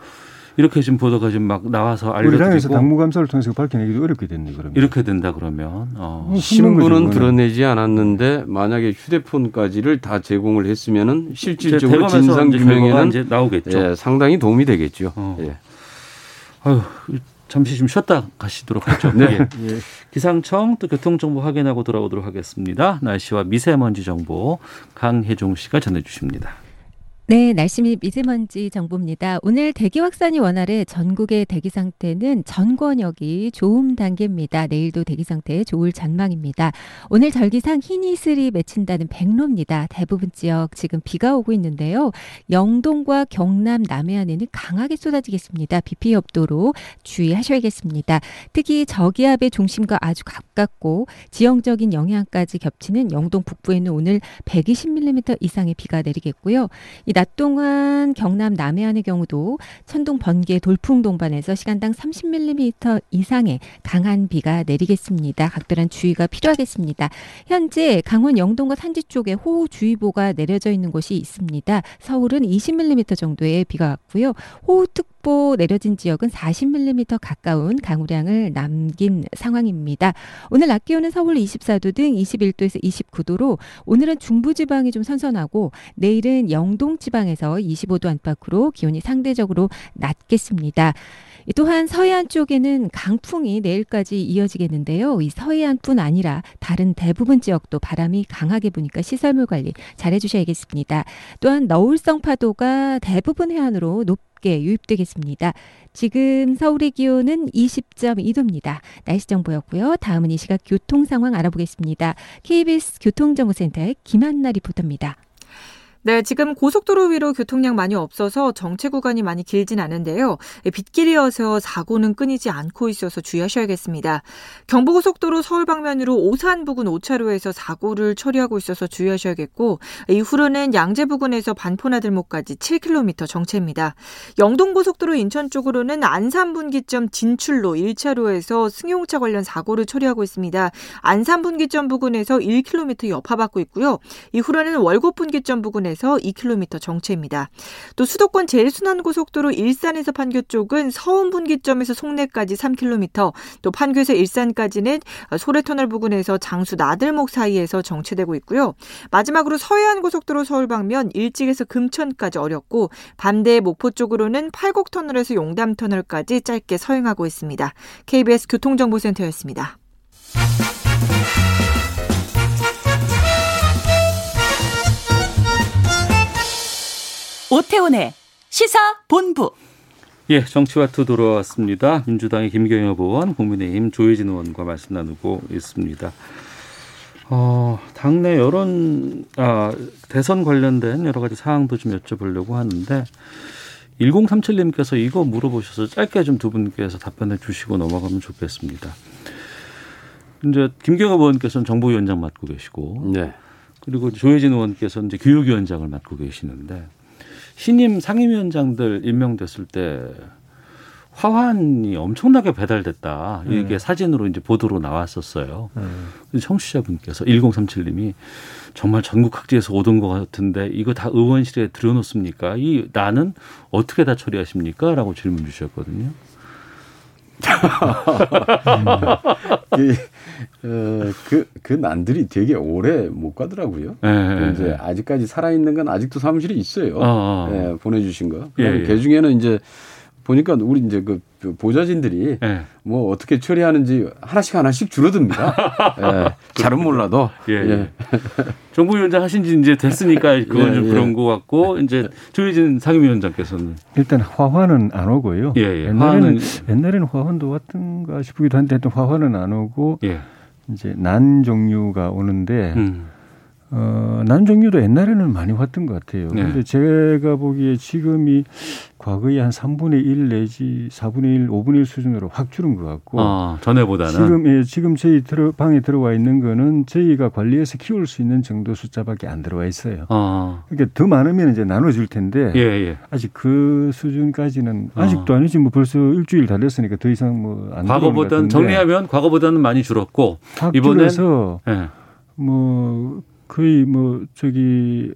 이렇게 지금 보도가 지금 막 나와서 우리 당에서 알려드리고 당무 감사를 통해서 밝혀내기도 어렵게 됐네 그러면. 이렇게 된다 그러면 어. 음, 신분은 드러내지 않았는데 만약에 휴대폰까지를 다 제공을 했으면은 실질적으로 진상 규명에는 이제 나오겠죠. 예, 상당히 도움이 되겠죠. 어. 예. 아유, 잠시 좀 쉬었다 가시도록 하죠. 네. 예. 기상청 또 교통정보 확인하고 돌아오도록 하겠습니다. 날씨와 미세먼지 정보 강혜종 씨가 전해주십니다. 네, 날씨 및 미세먼지 정보입니다. 오늘 대기 확산이 원활해 전국의 대기 상태는 전 권역이 좋음 단계입니다. 내일도 대기 상태 좋을 전망입니다. 오늘 절기상 흰 이슬이 맺힌다는 백로입니다. 대부분 지역 지금 비가 오고 있는데요. 영동과 경남 남해안에는 강하게 쏟아지겠습니다. 비 피해 없도록 주의하셔야겠습니다. 특히 저기압의 중심과 아주 가깝고 지형적인 영향까지 겹치는 영동 북부에는 오늘 120mm 이상의 비가 내리겠고요. 이낮 동안 경남 남해안의 경우도 천둥 번개 돌풍 동반해서 시간당 30mm 이상의 강한 비가 내리겠습니다. 각별한 주의가 필요하겠습니다. 현재 강원 영동과 산지 쪽에 호우주의보가 내려져 있는 곳이 있습니다. 서울은 20mm 정도의 비가 왔고요. 호우특 보 내려진 지역은 40mm 가까운 강우량을 남긴 상황입니다. 오늘 낮 기온은 서울 24도 등 21도에서 29도로 오늘은 중부지방이 좀 선선하고 내일은 영동 지방에서 25도 안팎으로 기온이 상대적으로 낮겠습니다. 또한 서해안 쪽에는 강풍이 내일까지 이어지겠는데요. 이 서해안뿐 아니라 다른 대부분 지역도 바람이 강하게 부니까 시설물 관리 잘 해주셔야겠습니다. 또한 너울성 파도가 대부분 해안으로 높게 유입되겠습니다. 지금 서울의 기온은 20.2도입니다. 날씨 정보였고요. 다음은 이 시각 교통 상황 알아보겠습니다. KBS 교통정보센터의 김한나 리포터입니다. 네, 지금 고속도로 위로 교통량 많이 없어서 정체 구간이 많이 길진 않은데요. 빗길이어서 사고는 끊이지 않고 있어서 주의하셔야겠습니다. 경부고속도로 서울 방면으로 오산 부근 5차로에서 사고를 처리하고 있어서 주의하셔야겠고 이후로는 양재 부근에서 반포나들목까지 7km 정체입니다. 영동고속도로 인천 쪽으로는 안산 분기점 진출로 1차로에서 승용차 관련 사고를 처리하고 있습니다. 안산 분기점 부근에서 1km 여파받고 있고요. 이후로는 월곡 분기점 부근에서 부근에서 2km 정체입니다. 또 수도권 제일순환고속도로 일산에서 판교 쪽은 서운 분기점에서 송내까지 3km, 또 판교에서 일산까지는 소래터널 부근에서 장수 나들목 사이에서 정체되고 있고요. 마지막으로 서해안고속도로 서울 방면 일찍에서 금천까지 어렵고 반대 목포 쪽으로는 팔곡터널에서 용담터널까지 짧게 서행하고 있습니다. KBS 교통정보센터였습니다. 오태훈의 시사 본부. 예, 정치와투 돌아왔습니다. 민주당의 김경엽 의원, 국민의힘 조혜진 의원과 말씀 나누고 있습니다. 어, 당내 여론, 아, 대선 관련된 여러 가지 사항도 좀 여쭤보려고 하는데, 1037님께서 이거 물어보셔서 짧게 좀 두 분께서 답변해 주시고 넘어가면 좋겠습니다. 이제 김경엽 의원께서는 정보위원장 맡고 계시고, 네. 그리고 조혜진 의원께서는 이제 교육위원장을 맡고 계시는데, 신임 상임위원장들 임명됐을 때 화환이 엄청나게 배달됐다. 이게 네. 사진으로 이제 보도로 나왔었어요. 네. 청취자분께서 1037님이 정말 전국 각지에서 오던 것 같은데 이거 다 의원실에 들여놓습니까? 이 나는 어떻게 다 처리하십니까? 라고 질문 주셨거든요. 그, 어, 그, 그 난들이 되게 오래 못 가더라고요. 네, 이제 네. 아직까지 살아있는 건 아직도 사무실에 있어요. 어, 어. 네, 보내주신 거. 예, 예. 그 중에는 이제 보니까 우리 이제 그 보좌진들이 네. 뭐 어떻게 처리하는지 하나씩 하나씩 줄어듭니다. 예, 잘은 몰라도. 예. 예. 정부위원장 하신 지 이제 됐으니까 그건 예, 좀 예. 그런 것 같고 이제 조혜진 상임위원장께서는 일단 화환은 안 오고요. 예, 예. 옛날에는 화환은... 옛날에는 화환도 왔던가 싶기도 한데 화환은 안 오고 이제 난 종류가 오는데. 음. 어, 난 종류도 옛날에는 많이 왔던 것 같아요. 네. 근데 제가 보기에 지금이 과거에 한 3분의 1 내지 4분의 1, 5분의 1 수준으로 확 줄은 것 같고. 아, 전에보다는. 지금, 예, 지금 저희 들어, 방에 들어와 있는 거는 저희가 관리해서 키울 수 있는 정도 숫자밖에 안 들어와 있어요. 아. 그러니까 더 많으면 이제 나눠줄 텐데. 예, 예. 아직 그 수준까지는 아. 아직도 아. 아니지 뭐 벌써 일주일 다 됐으니까 더 이상 뭐안 과거보다는 정리하면 과거보다는 많이 줄었고. 이번에. 예. 뭐 거의 뭐 저기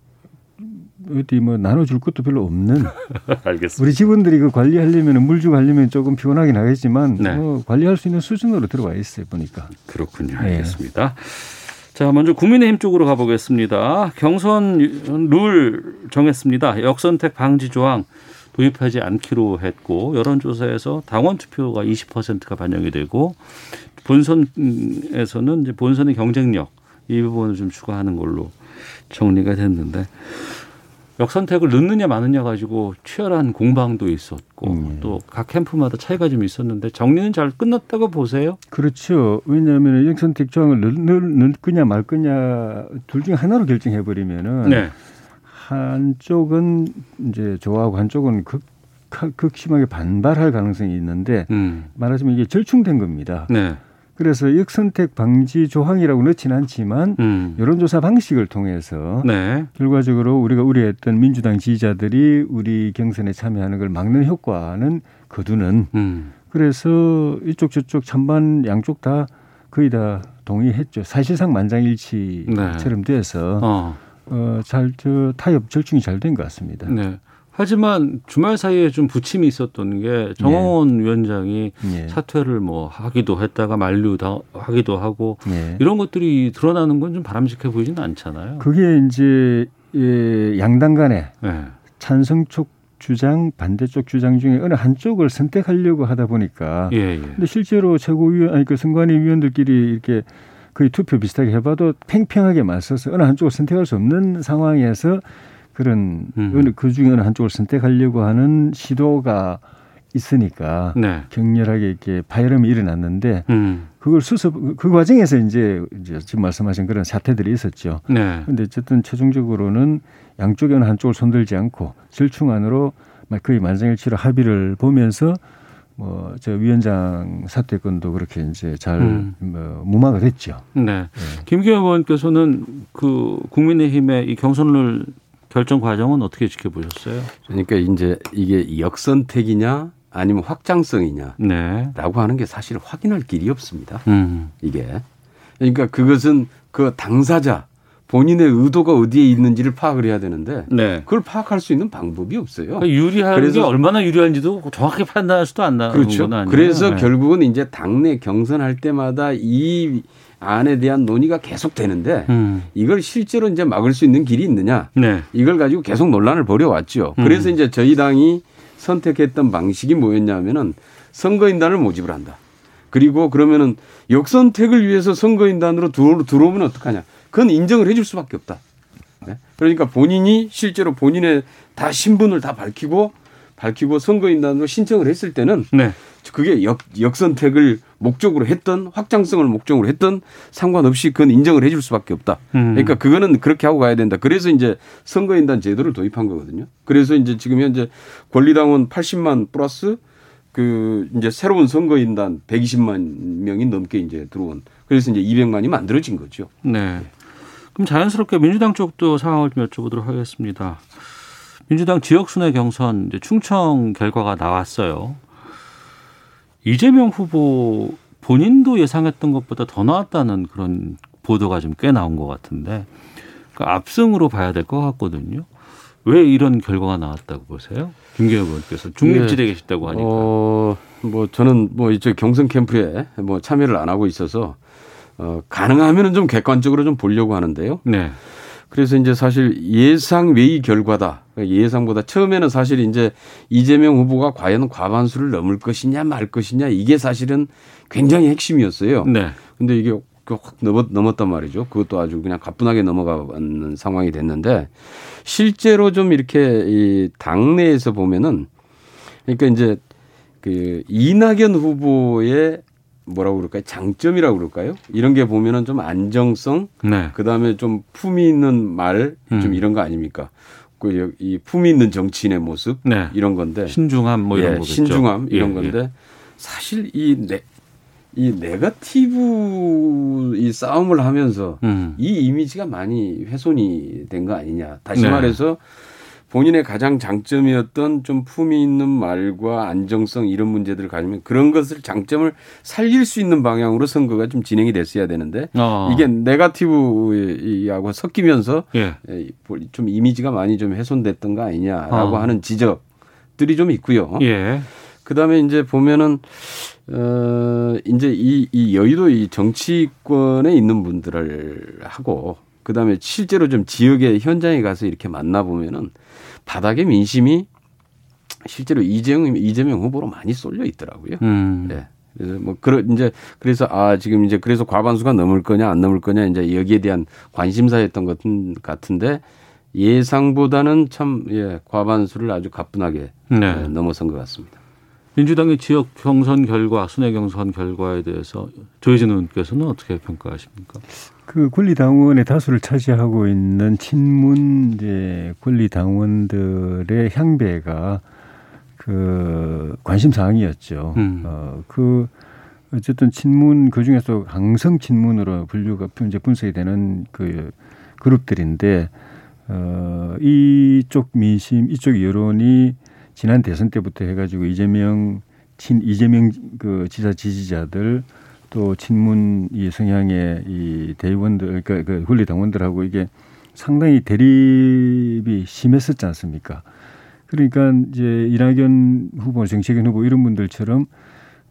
어디 뭐 나눠줄 것도 별로 없는. 알겠습니다. 우리 직원들이 그 관리하려면 물 주고 하려면 조금 피곤하긴 하겠지만 네. 뭐 관리할 수 있는 수준으로 들어와 있어요 보니까. 그렇군요. 네. 알겠습니다. 네. 자 먼저 국민의힘 쪽으로 가보겠습니다. 경선 룰 정했습니다. 역선택 방지 조항 도입하지 않기로 했고 여론조사에서 당원 투표가 20%가 반영이 되고 본선에서는 이제 본선의 경쟁력 이 부분을 좀 추가하는 걸로 정리가 됐는데 역선택을 넣느냐 마느냐 가지고 치열한 공방도 있었고 음. 예. 또각 캠프마다 차이가 좀 있었는데 정리는 잘 끝났다고 보세요? 그렇죠. 왜냐하면 역선택 조항을 넣, 거냐 말 거냐 둘 중에 하나로 결정해 버리면은 네. 한쪽은 이제 좋아하고 한쪽은 극 극심하게 반발할 가능성이 있는데 음. 말하자면 이게 절충된 겁니다. 네. 그래서 역선택 방지 조항이라고 넣지는 않지만 음. 여론조사 방식을 통해서 네. 결과적으로 우리가 우려했던 민주당 지지자들이 우리 경선에 참여하는 걸 막는 효과는 거두는 음. 그래서 이쪽 저쪽 찬반 양쪽 다 거의 다 동의했죠. 사실상 만장일치처럼 네. 돼서 어. 어, 잘, 저, 타협 절충이 잘 된 것 같습니다. 네. 하지만 주말 사이에 좀 부침이 있었던 게 정홍원 네. 위원장이 네. 사퇴를 뭐 하기도 했다가 만류다 하기도 하고 네. 이런 것들이 드러나는 건 좀 바람직해 보이지는 않잖아요. 그게 이제 예, 양당 간에 네. 찬성 쪽 주장 반대쪽 주장 중에 어느 한쪽을 선택하려고 하다 보니까 예, 예. 근데 실제로 최고위원 아니 그 선관위 위원들끼리 이렇게 거의 투표 비슷하게 해봐도 팽팽하게 맞서서 어느 한쪽을 선택할 수 없는 상황에서 그런 음. 그 중에 어느 한쪽을 선택하려고 하는 시도가 있으니까 네. 격렬하게 이렇게 파열음이 일어났는데 음. 그걸 수습 그 과정에서 이제, 이제 지금 말씀하신 그런 사태들이 있었죠. 네. 근데 어쨌든 최종적으로는 양쪽에 는 한쪽을 손들지 않고 절충 안으로 거의 만장일치로 합의를 보면서 뭐 저 위원장 사퇴권도 그렇게 이제 잘 음. 뭐, 무마가 됐죠. 네. 김기현 의원께서는 그 국민의힘의 이 경선을 결정 과정은 어떻게 지켜보셨어요? 그러니까 이제 이게 역선택이냐 아니면 확장성이냐라고 네. 하는 게 사실 확인할 길이 없습니다. 음. 이게 그러니까 그것은 그 당사자 본인의 의도가 어디에 있는지를 파악을 해야 되는데 네. 그걸 파악할 수 있는 방법이 없어요. 그러니까 유리한 게 그래서- 얼마나 유리한지도 정확히 판단할 수도 안 나는 그렇죠. 그래서 네. 결국은 이제 당내 경선할 때마다 이 안에 대한 논의가 계속 되는데 음. 이걸 실제로 이제 막을 수 있는 길이 있느냐 네. 이걸 가지고 계속 논란을 벌여왔죠. 음. 그래서 이제 저희 당이 선택했던 방식이 뭐였냐면은 선거인단을 모집을 한다. 그리고 그러면은 역선택을 위해서 선거인단으로 들어, 들어오면 어떡하냐. 그건 인정을 해줄 수밖에 없다. 네? 그러니까 본인이 실제로 본인의 다 신분을 다 밝히고 밝히고 선거인단으로 신청을 했을 때는 네. 그게 역, 역선택을 목적으로 했던 확장성을 목적으로 했던 상관없이 그건 인정을 해줄 수밖에 없다. 음. 그러니까 그거는 그렇게 하고 가야 된다. 그래서 이제 선거인단 제도를 도입한 거거든요. 그래서 이제 지금 현재 권리당원 80만 플러스 그 이제 새로운 선거인단 120만 명이 넘게 이제 들어온 그래서 이제 200만이 만들어진 거죠. 네. 그럼 자연스럽게 민주당 쪽도 상황을 좀 여쭤보도록 하겠습니다. 민주당 지역순회 경선 이제 충청 결과가 나왔어요. 이재명 후보 본인도 예상했던 것보다 더 나왔다는 그런 보도가 좀 꽤 나온 것 같은데 그 압승으로 봐야 될 것 같거든요. 왜 이런 결과가 나왔다고 보세요? 김기현 의원께서 중립지대에 네. 계시다고 하니까. 어, 뭐 저는 뭐 이쪽 경선 캠프에 뭐 참여를 안 하고 있어서 어, 가능하면은 좀 객관적으로 좀 보려고 하는데요. 네. 그래서 이제 사실 예상 외의 결과다. 그러니까 예상보다 처음에는 사실 이제 이재명 후보가 과연 과반수를 넘을 것이냐 말 것이냐 이게 사실은 굉장히 핵심이었어요. 네. 근데 이게 확 넘었, 넘었단 말이죠. 그것도 아주 그냥 가뿐하게 넘어가는 상황이 됐는데 실제로 좀 이렇게 이 당내에서 보면은 그러니까 이제 그 이낙연 후보의 뭐라고 그럴까요? 장점이라고 그럴까요? 이런 게 보면은 좀 안정성, 네. 그 다음에 좀 품위 있는 말, 좀 음. 이런 거 아닙니까? 그 이 품위 있는 정치인의 모습, 네. 이런 건데. 신중함 뭐 이런 예, 거겠죠. 신중함 이런 예, 건데 사실 이 네, 이 네거티브 이 싸움을 하면서 음. 이 이미지가 많이 훼손이 된 거 아니냐. 다시 네. 말해서 본인의 가장 장점이었던 좀 품위 있는 말과 안정성 이런 문제들을 가지면 그런 것을 장점을 살릴 수 있는 방향으로 선거가 좀 진행이 됐어야 되는데 어. 이게 네거티브하고 섞이면서 예. 좀 이미지가 많이 좀 훼손됐던 거 아니냐라고 어. 하는 지적들이 좀 있고요. 예. 그다음에 이제 보면은 어 이제 이, 이 여의도 이 정치권에 있는 분들을 하고 그다음에 실제로 좀 지역의 현장에 가서 이렇게 만나 보면은 바닥의 민심이 실제로 이재명 이재명 후보로 많이 쏠려 있더라고요. 음. 네. 그래서 뭐 그러 이제 그래서 아 지금 이제 그래서 과반수가 넘을 거냐 안 넘을 거냐 이제 여기에 대한 관심사였던 것 같은데 예상보다는 참 예, 과반수를 아주 가뿐하게 네. 예, 넘어선 것 같습니다. 민주당의 지역 경선 결과, 순회 경선 결과에 대해서 조혜진 의원께서는 어떻게 평가하십니까? 그 권리당원의 다수를 차지하고 있는 친문 이제 권리당원들의 향배가 그 관심 사항이었죠. 음. 어, 그 어쨌든 친문 그 중에서 강성 친문으로 분류가 이제 분석이 되는 그 그룹들인데 어, 이쪽 민심, 이쪽 여론이 지난 대선 때부터 해가지고 이재명 친 이재명 그 지사 지지자들 또 친문 이 성향의 이 대의원들 그러니까 그 권리 당원들하고 이게 상당히 대립이 심했었지 않습니까? 그러니까 이제 이낙연 후보, 정책인 후보 이런 분들처럼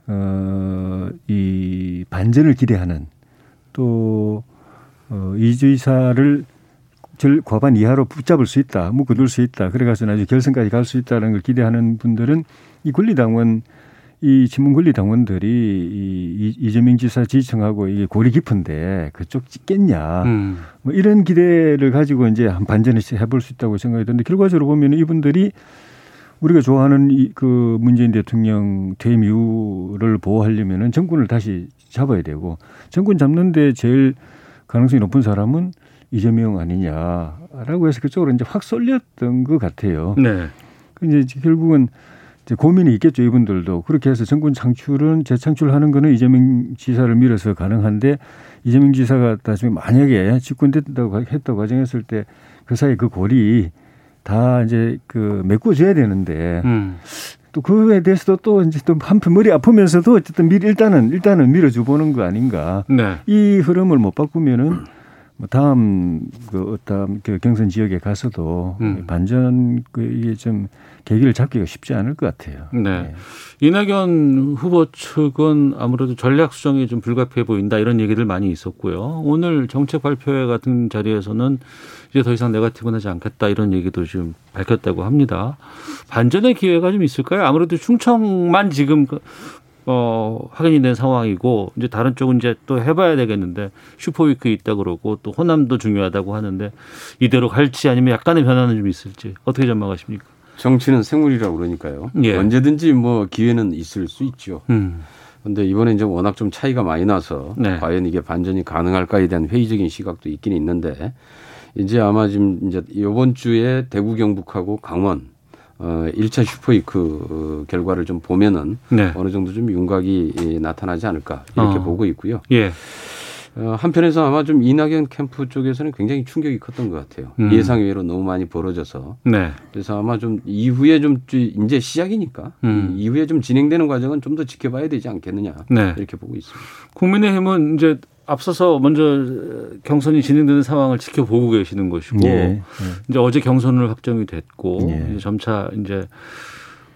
어이 반전을 기대하는 또 어, 이 지사를 절 과반 이하로 붙잡을 수 있다, 묶어둘 수 있다. 그래가서 나중에 결선까지 갈 수 있다는 걸 기대하는 분들은 이 권리당원, 이 친문 권리 당원들이 이 이재명 지사 지지층하고 이게 골이 깊은데 그쪽 찍겠냐. 음. 뭐 이런 기대를 가지고 이제 한 반전을 해볼 수 있다고 생각이 드는데 결과적으로 보면 이분들이 우리가 좋아하는 이 그 문재인 대통령 퇴임 이후를 보호하려면은 정권을 다시 잡아야 되고 정권 잡는데 제일 가능성이 높은 사람은 이재명 아니냐라고 해서 그쪽으로 이제 확 쏠렸던 것 같아요. 네. 그 이제 결국은 고민이 있겠죠 이분들도 그렇게 해서 정권 창출은 재창출하는 거는 이재명 지사를 밀어서 가능한데 이재명 지사가 나중에 만약에 집권됐다고 했다고 가정했을 때 그 사이 그 골이 다 이제 그 메꿔줘야 되는데 음. 또 그에 대해서도 또 이제 또 한편 머리 아프면서도 어쨌든 밀 일단은 일단은 밀어줘 보는 거 아닌가. 네. 이 흐름을 못 바꾸면은 뭐 다음 그 어떤 그 경선 지역에 가서도 음. 반전 그 이게 좀 계기를 잡기가 쉽지 않을 것 같아요. 네. 이낙연 후보 측은 아무래도 전략 수정이 좀 불가피해 보인다 이런 얘기들 많이 있었고요. 오늘 정책 발표회 같은 자리에서는 이제 더 이상 네가티브는 하지 않겠다 이런 얘기도 지금 밝혔다고 합니다. 반전의 기회가 좀 있을까요? 아무래도 충청만 지금 그, 어, 확인이 된 상황이고 이제 다른 쪽은 이제 또 해봐야 되겠는데 슈퍼위크 있다 그러고 또 호남도 중요하다고 하는데 이대로 갈지 아니면 약간의 변화는 좀 있을지 어떻게 전망하십니까? 정치는 생물이라고 그러니까요. 예. 언제든지 뭐 기회는 있을 수 있죠. 음. 근데 이번에 이제 워낙 좀 차이가 많이 나서 네. 과연 이게 반전이 가능할까에 대한 회의적인 시각도 있긴 있는데 이제 아마 지금 이제 이번 주에 대구 경북하고 강원 어 1차 슈퍼위크 결과를 좀 보면은 네. 어느 정도 좀 윤곽이 이 나타나지 않을까 이렇게 어. 보고 있고요. 예. 어, 한편에서 아마 좀 이낙연 캠프 쪽에서는 굉장히 충격이 컸던 것 같아요. 음. 예상 외로 너무 많이 벌어져서 네. 그래서 아마 좀 이후에 좀 이제 시작이니까 음. 이 이후에 좀 진행되는 과정은 좀 더 지켜봐야 되지 않겠느냐 네. 이렇게 보고 있습니다. 국민의힘은 이제 앞서서 먼저 경선이 진행되는 상황을 지켜보고 계시는 것이고 예. 이제 어제 경선을 확정이 됐고 예. 이제 점차 이제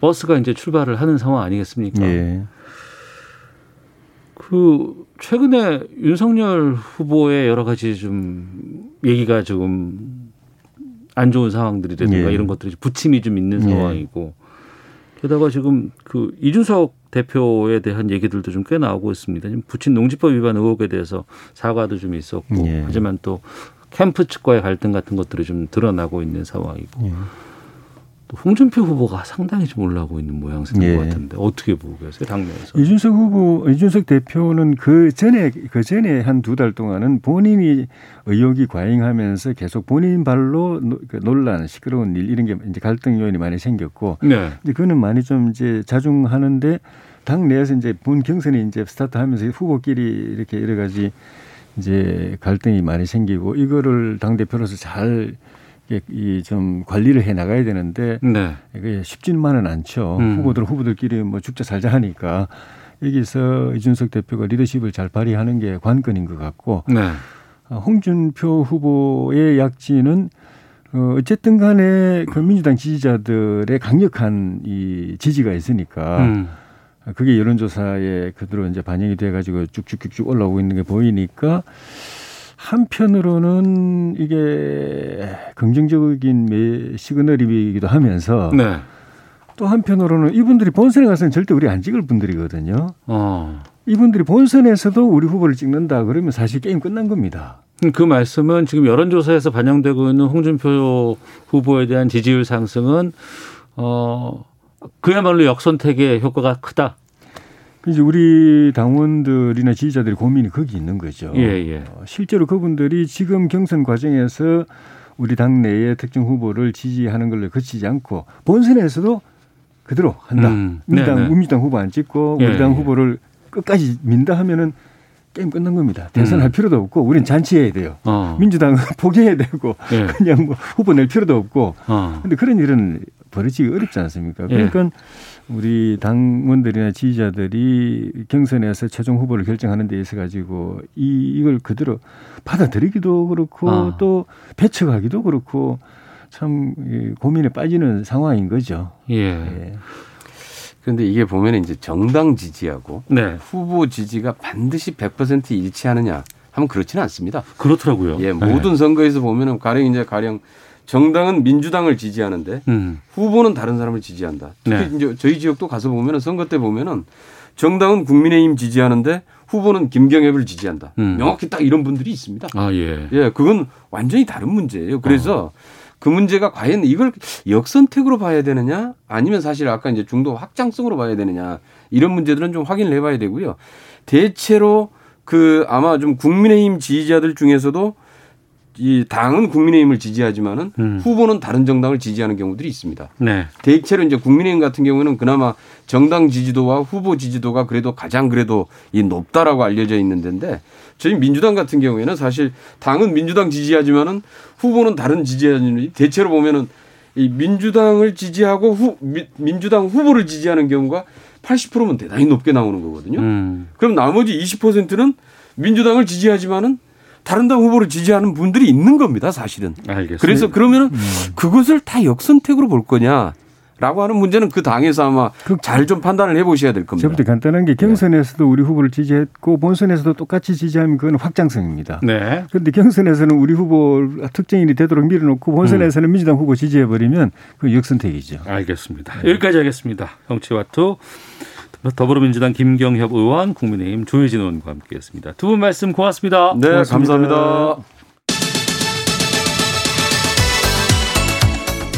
버스가 이제 출발을 하는 상황 아니겠습니까? 예. 그 최근에 윤석열 후보의 여러 가지 좀 얘기가 조금 안 좋은 상황들이라든가 예. 이런 것들이 부침이 좀 있는 예. 상황이고 게다가 지금 그 이준석 대표에 대한 얘기들도 좀 꽤 나오고 있습니다. 지금 부친 농지법 위반 의혹에 대해서 사과도 좀 있었고 예. 하지만 또 캠프 측과의 갈등 같은 것들이 좀 드러나고 있는 상황이고 예. 또 홍준표 후보가 상당히 좀 올라오고 있는 모양새인 예. 것 같은데 어떻게 보고 계세요 당내에서? 이준석 후보, 이준석 대표는 그 전에 그 전에 한 두 달 동안은 본인이 의혹이 과잉하면서 계속 본인 발로 노- 그 논란, 시끄러운 일 이런 게 이제 갈등 요인이 많이 생겼고, 네. 이제 그는 많이 좀 이제 자중하는데 당 내에서 이제 본 경선이 이제 스타트하면서 후보끼리 이렇게 여러 가지 이제 갈등이 많이 생기고 이거를 당 대표로서 잘 이좀 관리를 해 나가야 되는데 네. 이게 쉽지만은 않죠. 음. 후보들 후보들끼리 뭐 죽자 살자 하니까 여기서 이준석 대표가 리더십을 잘 발휘하는 게 관건인 것 같고 네. 어, 홍준표 후보의 약진은 어, 어쨌든 간에 그 민주당 지지자들의 강력한 이 지지가 있으니까 음. 그게 여론조사에 그대로 이제 반영이 돼가지고 쭉쭉쭉쭉 올라오고 있는 게 보이니까 한편으로는 이게 긍정적인 매- 시그널이기도 하면서 네. 또 한편으로는 이분들이 본선에 가서는 절대 우리 안 찍을 분들이거든요. 어. 이분들이 본선에서도 우리 후보를 찍는다 그러면 사실 게임 끝난 겁니다. 그 말씀은 지금 여론조사에서 반영되고 있는 홍준표 후보에 대한 지지율 상승은 어 그야말로 역선택의 효과가 크다. 이제 우리 당원들이나 지지자들의 고민이 거기 있는 거죠. 예, 예. 어, 실제로 그분들이 지금 경선 과정에서 우리 당내의 특정 후보를 지지하는 걸로 그치지 않고 본선에서도 그대로 한다. 음, 민주당, 네네. 민주당 후보 안 찍고 예, 우리 당 예. 후보를 끝까지 민다 하면은 게임 끝난 겁니다. 대선할 음. 필요도 없고 우리는 잔치해야 돼요. 어. 민주당은 포기해야 되고 예. 그냥 뭐 후보 낼 필요도 없고. 어. 근데 그런 일은 벌어지기 어렵지 않습니까? 예. 그러니까 우리 당원들이나 지지자들이 경선에서 최종 후보를 결정하는 데 있어 가지고 이 이걸 그대로 받아들이기도 그렇고 아. 또 배척하기도 그렇고 참 이, 고민에 빠지는 상황인 거죠. 예. 예. 그런데 이게 보면 이제 정당 지지하고 네. 후보 지지가 반드시 100% 일치하느냐 하면 그렇지는 않습니다. 그렇더라고요. 예, 네. 모든 선거에서 보면은 가령 이제 가령 정당은 민주당을 지지하는데 음. 후보는 다른 사람을 지지한다. 특히 네. 이제 저희 지역도 가서 보면은 선거 때 보면은 정당은 국민의힘 지지하는데 후보는 김경엽을 지지한다. 음. 명확히 딱 이런 분들이 있습니다. 아 예. 예, 그건 완전히 다른 문제예요. 그래서 그 문제가 과연 이걸 역선택으로 봐야 되느냐 아니면 사실 아까 이제 중도 확장성으로 봐야 되느냐 이런 문제들은 좀 확인을 해봐야 되고요. 대체로 그 아마 좀 국민의힘 지지자들 중에서도 이 당은 국민의힘을 지지하지만은 음. 후보는 다른 정당을 지지하는 경우들이 있습니다. 네. 대체로 이제 국민의힘 같은 경우는 그나마 정당 지지도와 후보 지지도가 그래도 가장 그래도 이 높다라고 알려져 있는 데인데 저희 민주당 같은 경우에는 사실 당은 민주당 지지하지만은 후보는 다른 지지하는 대체로 보면은 이 민주당을 지지하고 후, 미- 민주당 후보를 지지하는 경우가 80%면 대단히 높게 나오는 거거든요. 음. 그럼 나머지 20%는 민주당을 지지하지만은 다른 당 후보를 지지하는 분들이 있는 겁니다, 사실은. 알겠습니다. 그래서 그러면은 그것을 다 역선택으로 볼 거냐? 라고 하는 문제는 그 당에서 아마 잘좀 판단을 해 보셔야 될 겁니다. 저부터 간단한 게 경선에서도 우리 후보를 지지했고 본선에서도 똑같이 지지하면 그건 확장성입니다. 네. 그런데 경선에서는 우리 후보 특정인이 되도록 밀어놓고 본선에서는 음. 민주당 후보 지지해버리면 그건 역선택이죠. 알겠습니다. 여기까지 하겠습니다. 정치와투 더불어민주당 김경협 의원, 국민의힘 조혜진 의원과 함께했습니다. 두 분 말씀 고맙습니다. 네, 감사합니다.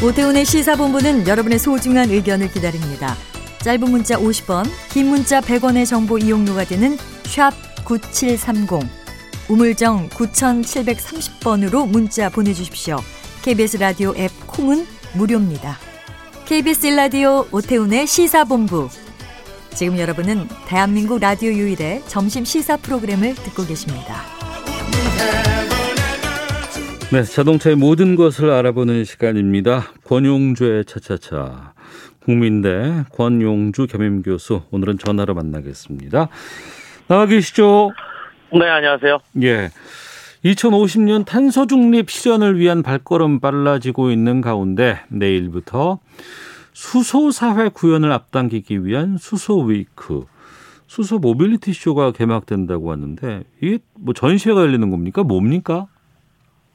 오태훈의 시사본부는 여러분의 소중한 의견을 기다립니다. 짧은 문자 50원, 긴 문자 100원의 정보 이용료가 되는 샵 9730, 우물정 9730번으로 문자 보내주십시오. KBS 라디오 앱 콩은 무료입니다. KBS 라디오 오태훈의 시사본부. 지금 여러분은 대한민국 라디오 유일의 점심 시사 프로그램을 듣고 계십니다. 네, 자동차의 모든 것을 알아보는 시간입니다. 권용주의 차차차. 국민대 권용주 겸임교수 오늘은 전화로 만나겠습니다. 나와 계시죠? 네, 안녕하세요. 예. 2050년 탄소 중립 실현을 위한 발걸음 빨라지고 있는 가운데 내일부터 수소 사회 구현을 앞당기기 위한 수소 위크, 수소 모빌리티 쇼가 개막된다고 하는데 이게 뭐 전시회가 열리는 겁니까? 뭡니까?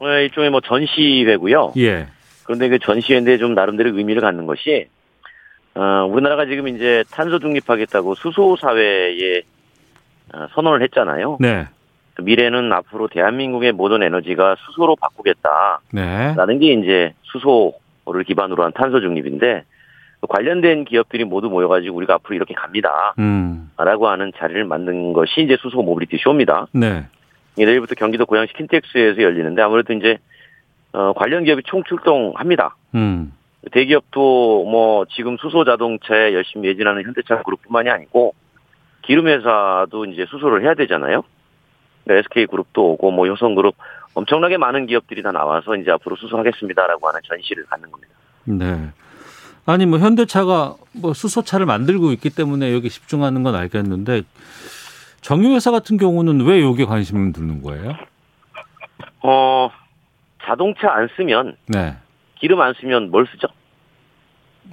네, 일종의 뭐 전시회고요. 예. 그런데 그 전시회인데 좀 나름대로 의미를 갖는 것이 어, 우리나라가 지금 이제 탄소 중립하겠다고 수소 사회에 어, 선언을 했잖아요. 네. 그 미래는 앞으로 대한민국의 모든 에너지가 수소로 바꾸겠다라는 네. 게 이제 수소를 기반으로 한 탄소 중립인데 그 관련된 기업들이 모두 모여가지고 우리가 앞으로 이렇게 갑니다. 음. 라고 하는 자리를 만든 것이 이제 수소 모빌리티 쇼입니다. 네. 이게 내일부터 경기도 고양시 킨텍스에서 열리는데 아무래도 이제 어, 관련 기업이 총출동합니다. 음. 대기업도 뭐 지금 수소 자동차에 열심히 매진하는 현대차 그룹뿐만이 아니고 기름 회사도 이제 수소를 해야 되잖아요. 그러니까 SK 그룹도 오고 뭐 효성 그룹 엄청나게 많은 기업들이 다 나와서 이제 앞으로 수소하겠습니다라고 하는 전시를 갖는 겁니다. 네. 아니 뭐 현대차가 뭐 수소차를 만들고 있기 때문에 여기 집중하는 건 알겠는데 정유회사 같은 경우는 왜 여기에 관심을 두는 거예요? 어 자동차 안 쓰면 네. 기름 안 쓰면 뭘 쓰죠?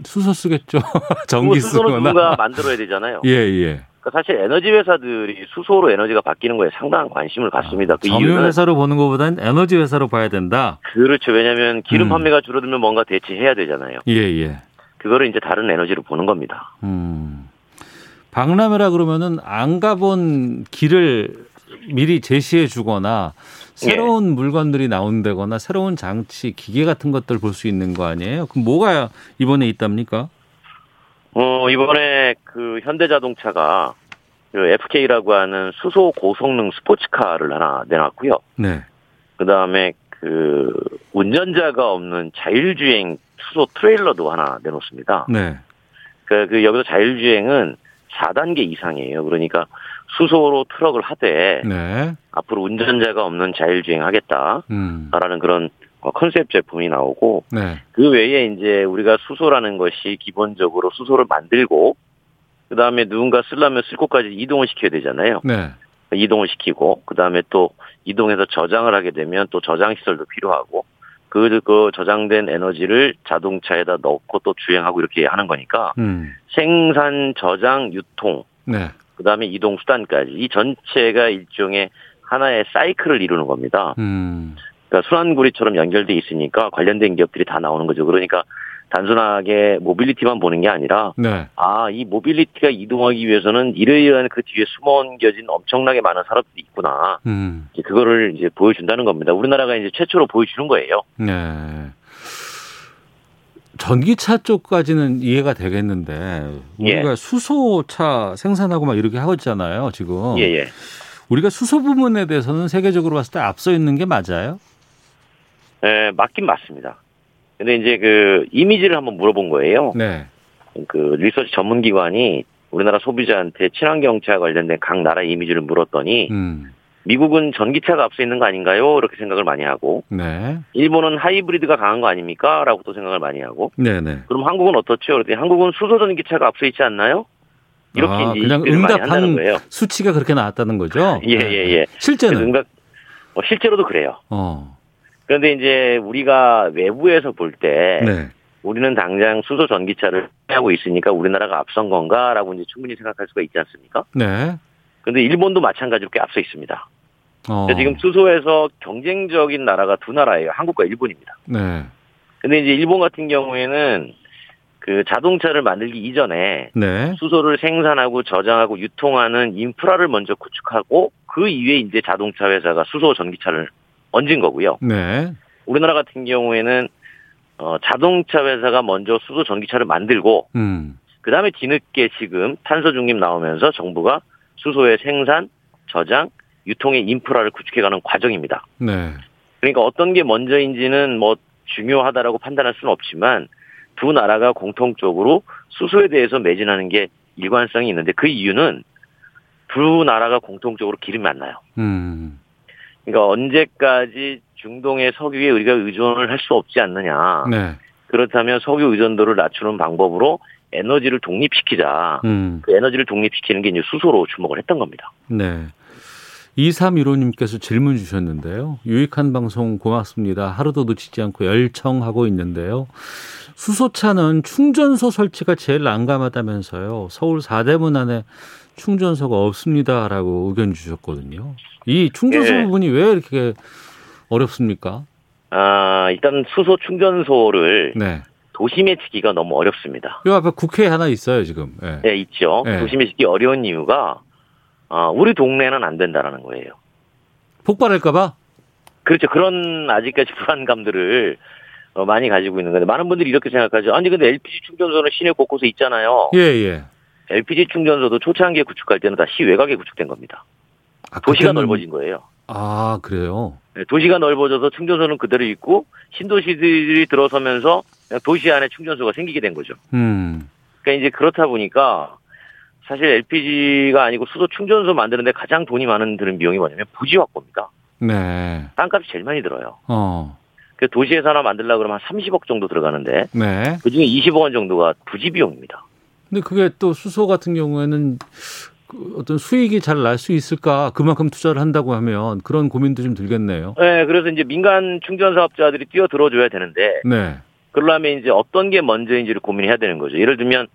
수소 쓰겠죠. 그 전기 쓰거나. 누군가 만들어야 되잖아요. 예, 예. 그러니까 사실 에너지 회사들이 수소로 에너지가 바뀌는 거에 상당한 관심을 갖습니다. 그 이유는 정유회사로 보는 것보다는 에너지 회사로 봐야 된다. 그렇죠. 왜냐하면 기름 음. 판매가 줄어들면 뭔가 대체해야 되잖아요. 예, 예. 그거를 이제 다른 에너지로 보는 겁니다. 음. 박람회라 그러면은 안 가본 길을 미리 제시해 주거나 새로운 물건들이 나온다거나 새로운 장치, 기계 같은 것들 볼 수 있는 거 아니에요? 그럼 뭐가 이번에 있답니까? 어, 이번에 그 현대자동차가 그 FK라고 하는 수소 고성능 스포츠카를 하나 내놨고요. 네. 그 다음에 그 운전자가 없는 자율주행 수소 트레일러도 하나 내놓습니다. 네. 그, 그 여기서 자율주행은 4단계 이상이에요. 그러니까 수소로 트럭을 하되 네. 앞으로 운전자가 없는 자율주행 하겠다라는 음. 그런 어, 컨셉 제품이 나오고 네. 그 외에 이제 우리가 수소라는 것이 기본적으로 수소를 만들고 그 다음에 누군가 쓰려면 쓸 곳까지 이동을 시켜야 되잖아요. 네. 이동을 시키고 그 다음에 또 이동해서 저장을 하게 되면 또 저장 시설도 필요하고 그, 그 저장된 에너지를 자동차에다 넣고 또 주행하고 이렇게 하는 거니까 음. 생산, 저장, 유통, 네. 그 다음에 이동 수단까지 이 전체가 일종의 하나의 사이클을 이루는 겁니다. 음. 그러니까 순환고리처럼 연결돼 있으니까 관련된 기업들이 다 나오는 거죠. 그러니까 단순하게 모빌리티만 보는 게 아니라 네. 아, 이 모빌리티가 이동하기 위해서는 이러이러한 그 뒤에 숨겨진 엄청나게 많은 산업들이 있구나. 음. 이제 그거를 이제 보여준다는 겁니다. 우리나라가 이제 최초로 보여주는 거예요. 네. 전기차 쪽까지는 이해가 되겠는데 우리가 예. 수소차 생산하고 막 이렇게 하고 있잖아요, 지금. 예, 예. 우리가 수소 부분에 대해서는 세계적으로 봤을 때 앞서 있는 게 맞아요? 예, 맞긴 맞습니다. 근데 이제 그 이미지를 한번 물어본 거예요. 네. 그 리서치 전문 기관이 우리나라 소비자한테 친환경차 관련된 각 나라 이미지를 물었더니 음. 미국은 전기차가 앞서 있는 거 아닌가요? 이렇게 생각을 많이 하고 네. 일본은 하이브리드가 강한 거 아닙니까? 라고 또 생각을 많이 하고 네, 네. 그럼 한국은 어떻죠? 그랬더니 한국은 수소 전기차가 앞서 있지 않나요? 이렇게 아, 이제 그냥 응답한 거예요. 수치가 그렇게 나왔다는 거죠? 예, 예, 예. 실제는? 응답, 어, 실제로도 그래요. 어. 그런데 이제 우리가 외부에서 볼때 네. 우리는 당장 수소 전기차를 하고 있으니까 우리나라가 앞선 건가라고 이제 충분히 생각할 수가 있지 않습니까? 네. 그런데 일본도 마찬가지로 꽤 앞서 있습니다. 어. 지금 수소에서 경쟁적인 나라가 두 나라예요. 한국과 일본입니다. 네. 근데 이제 일본 같은 경우에는 그 자동차를 만들기 이전에 네. 수소를 생산하고 저장하고 유통하는 인프라를 먼저 구축하고 그 이후에 이제 자동차 회사가 수소 전기차를 얹은 거고요. 네. 우리나라 같은 경우에는 어, 자동차 회사가 먼저 수소 전기차를 만들고 음. 그 다음에 뒤늦게 지금 탄소 중립 나오면서 정부가 수소의 생산, 저장, 유통의 인프라를 구축해가는 과정입니다. 네. 그러니까 어떤 게 먼저인지는 뭐 중요하다라고 판단할 수는 없지만 두 나라가 공통적으로 수소에 대해서 매진하는 게 일관성이 있는데 그 이유는 두 나라가 공통적으로 기름이 안 나요. 음. 그러니까 언제까지 중동의 석유에 우리가 의존을 할 수 없지 않느냐. 네. 그렇다면 석유 의존도를 낮추는 방법으로 에너지를 독립시키자. 음. 그 에너지를 독립시키는 게 이제 수소로 주목을 했던 겁니다. 네. 2315님께서 질문 주셨는데요. 유익한 방송 고맙습니다. 하루도 놓치지 않고 열청하고 있는데요. 수소차는 충전소 설치가 제일 난감하다면서요. 서울 4대문 안에 충전소가 없습니다라고 의견 주셨거든요. 이 충전소 네. 부분이 왜 이렇게 어렵습니까? 아, 일단 수소 충전소를 네. 도심에 짓기가 너무 어렵습니다. 요 앞에 국회에 하나 있어요, 지금. 네. 네, 있죠. 네. 도심에 짓기 어려운 이유가 아, 우리 동네는 안 된다라는 거예요. 폭발할까봐? 그렇죠. 그런 아직까지 불안감들을 어, 많이 가지고 있는 건데 많은 분들이 이렇게 생각하죠. 아니 근데 LPG 충전소는 시내 곳곳에 있잖아요. 예, 예. LPG 충전소도 초창기에 구축할 때는 다 시외곽에 구축된 겁니다. 아, 도시가 그때는- 넓어진 거예요. 아, 그래요? 네, 도시가 넓어져서 충전소는 그대로 있고 신도시들이 들어서면서 도시 안에 충전소가 생기게 된 거죠. 음. 그러니까 이제 그렇다 보니까 사실 LPG가 아니고 수소 충전소 만드는데 가장 돈이 많은 드는 비용이 뭐냐면 부지 확보입니다. 네. 땅값이 제일 많이 들어요. 어. 그 도시에서 하나 만들려고 그러면 한 30억 정도 들어가는데 네. 그중에 20억 원 정도가 부지 비용입니다. 근데 그게 또 수소 같은 경우에는 그 어떤 수익이 잘 날 수 있을까? 그만큼 투자를 한다고 하면 그런 고민도 좀 들겠네요. 네, 그래서 이제 민간 충전 사업자들이 뛰어 들어줘야 되는데 네. 그러려면 이제 어떤 게 먼저인지를 고민해야 되는 거죠. 예를 들면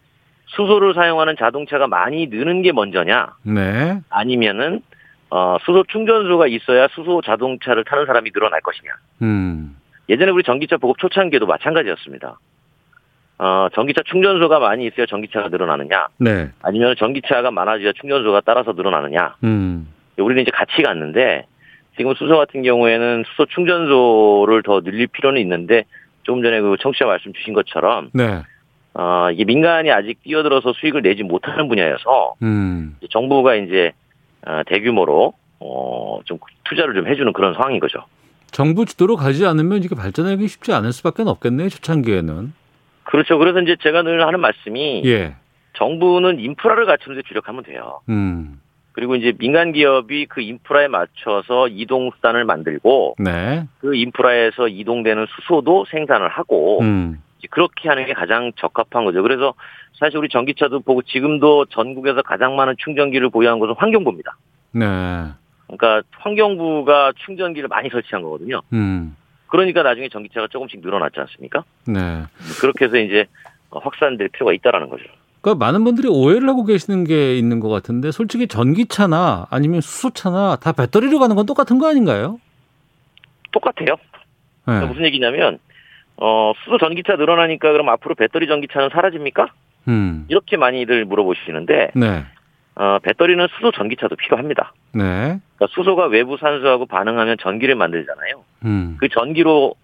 수소를 사용하는 자동차가 많이 느는 게 먼저냐, 네. 아니면은 어, 수소 충전소가 있어야 수소 자동차를 타는 사람이 늘어날 것이냐. 음. 예전에 우리 전기차 보급 초창기에도 마찬가지였습니다. 어, 전기차 충전소가 많이 있어야 전기차가 늘어나느냐, 네. 아니면 전기차가 많아져야 충전소가 따라서 늘어나느냐. 음. 우리는 이제 같이 갔는데 지금 수소 같은 경우에는 수소 충전소를 더 늘릴 필요는 있는데 조금 전에 그 청취자 말씀 주신 것처럼 네. 어, 이게 민간이 아직 뛰어들어서 수익을 내지 못하는 분야여서 음. 정부가 이제 어, 대규모로 어, 좀 투자를 좀 해주는 그런 상황인 거죠. 정부 주도로 가지 않으면 이게 발전하기 쉽지 않을 수밖에 없겠네요. 초창기에는. 그렇죠. 그래서 이제 제가 늘 하는 말씀이 예. 정부는 인프라를 갖추는 데 주력하면 돼요. 음. 그리고 이제 민간 기업이 그 인프라에 맞춰서 이동 수단을 만들고 네. 그 인프라에서 이동되는 수소도 생산을 하고 음. 그렇게 하는 게 가장 적합한 거죠. 그래서 사실 우리 전기차도 보고 지금도 전국에서 가장 많은 충전기를 보유한 곳은 환경부입니다. 네. 그러니까 환경부가 충전기를 많이 설치한 거거든요. 음. 그러니까 나중에 전기차가 조금씩 늘어났지 않습니까? 네. 그렇게 해서 이제 확산될 필요가 있다라는 거죠. 그러니까 많은 분들이 오해를 하고 계시는 게 있는 것 같은데 솔직히 전기차나 아니면 수소차나 다 배터리로 가는 건 똑같은 거 아닌가요? 똑같아요. 네. 그러니까 무슨 얘기냐면 어, 수소 전기차 늘어나니까 그럼 앞으로 배터리 전기차는 사라집니까? 음. 이렇게 많이들 물어보시는데 네. 어, 배터리는 수소 전기차도 필요합니다. 네. 그러니까 수소가 외부 산소하고 반응하면 전기를 만들잖아요. 음. 그 전기로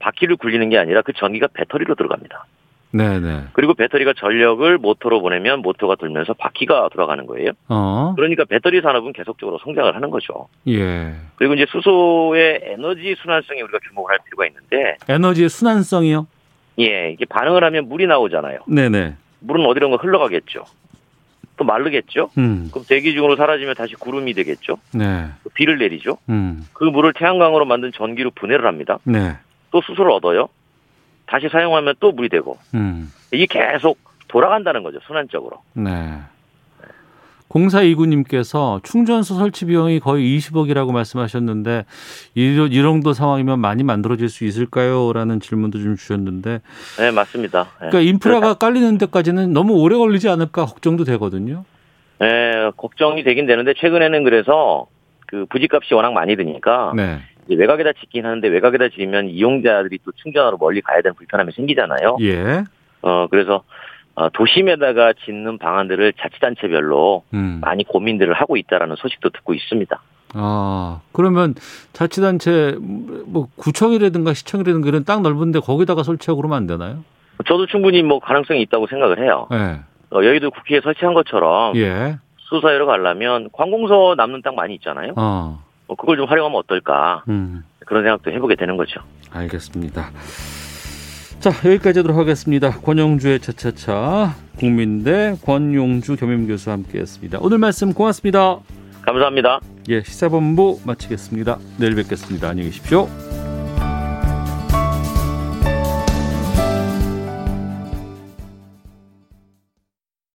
바퀴를 굴리는 게 아니라 그 전기가 배터리로 들어갑니다. 네네. 그리고 배터리가 전력을 모터로 보내면 모터가 돌면서 바퀴가 돌아가는 거예요. 어. 그러니까 배터리 산업은 계속적으로 성장을 하는 거죠. 예. 그리고 이제 수소의 에너지 순환성에 우리가 주목을 할 필요가 있는데, 에너지의 순환성이요? 예, 이게 반응을 하면 물이 나오잖아요. 네네. 물은 어디론가 흘러가겠죠. 또 마르겠죠. 음. 그럼 대기 중으로 사라지면 다시 구름이 되겠죠. 네. 또 비를 내리죠. 음. 그 물을 태양광으로 만든 전기로 분해를 합니다. 네. 또 수소를 얻어요. 다시 사용하면 또 물이 되고 음. 이게 계속 돌아간다는 거죠. 순환적으로. 네. 0429님께서 충전소 설치 비용이 거의 20억이라고 말씀하셨는데 이, 이 정도 상황이면 많이 만들어질 수 있을까요? 라는 질문도 좀 주셨는데 네, 맞습니다. 네. 그러니까 인프라가 깔리는 데까지는 너무 오래 걸리지 않을까 걱정도 되거든요. 네, 걱정이 되긴 되는데 최근에는 그래서 그 부지값이 워낙 많이 드니까 네. 외곽에다 짓긴 하는데 외곽에다 지으면 이용자들이 또 충전하러 멀리 가야 되는 불편함이 생기잖아요. 예. 어 그래서 어, 도심에다가 짓는 방안들을 자치단체별로 음. 많이 고민들을 하고 있다라는 소식도 듣고 있습니다. 아, 그러면 자치단체 뭐 구청이라든가 시청이라든가 이런 땅 넓은데 거기다가 설치하고 그러면 안 되나요? 저도 충분히 뭐 가능성이 있다고 생각을 해요. 네. 어, 여의도 국회에 설치한 것처럼 예. 수사하러 가려면 관공서 남는 땅 많이 있잖아요. 어. 어, 그걸 좀 활용하면 어떨까 음. 그런 생각도 해보게 되는 거죠. 알겠습니다. 자, 여기까지 하도록 하겠습니다. 권영주의 차차차 국민대 권용주 겸임교수와 함께했습니다. 오늘 말씀 고맙습니다. 감사합니다. 예, 시사본부 마치겠습니다. 내일 뵙겠습니다. 안녕히 계십시오.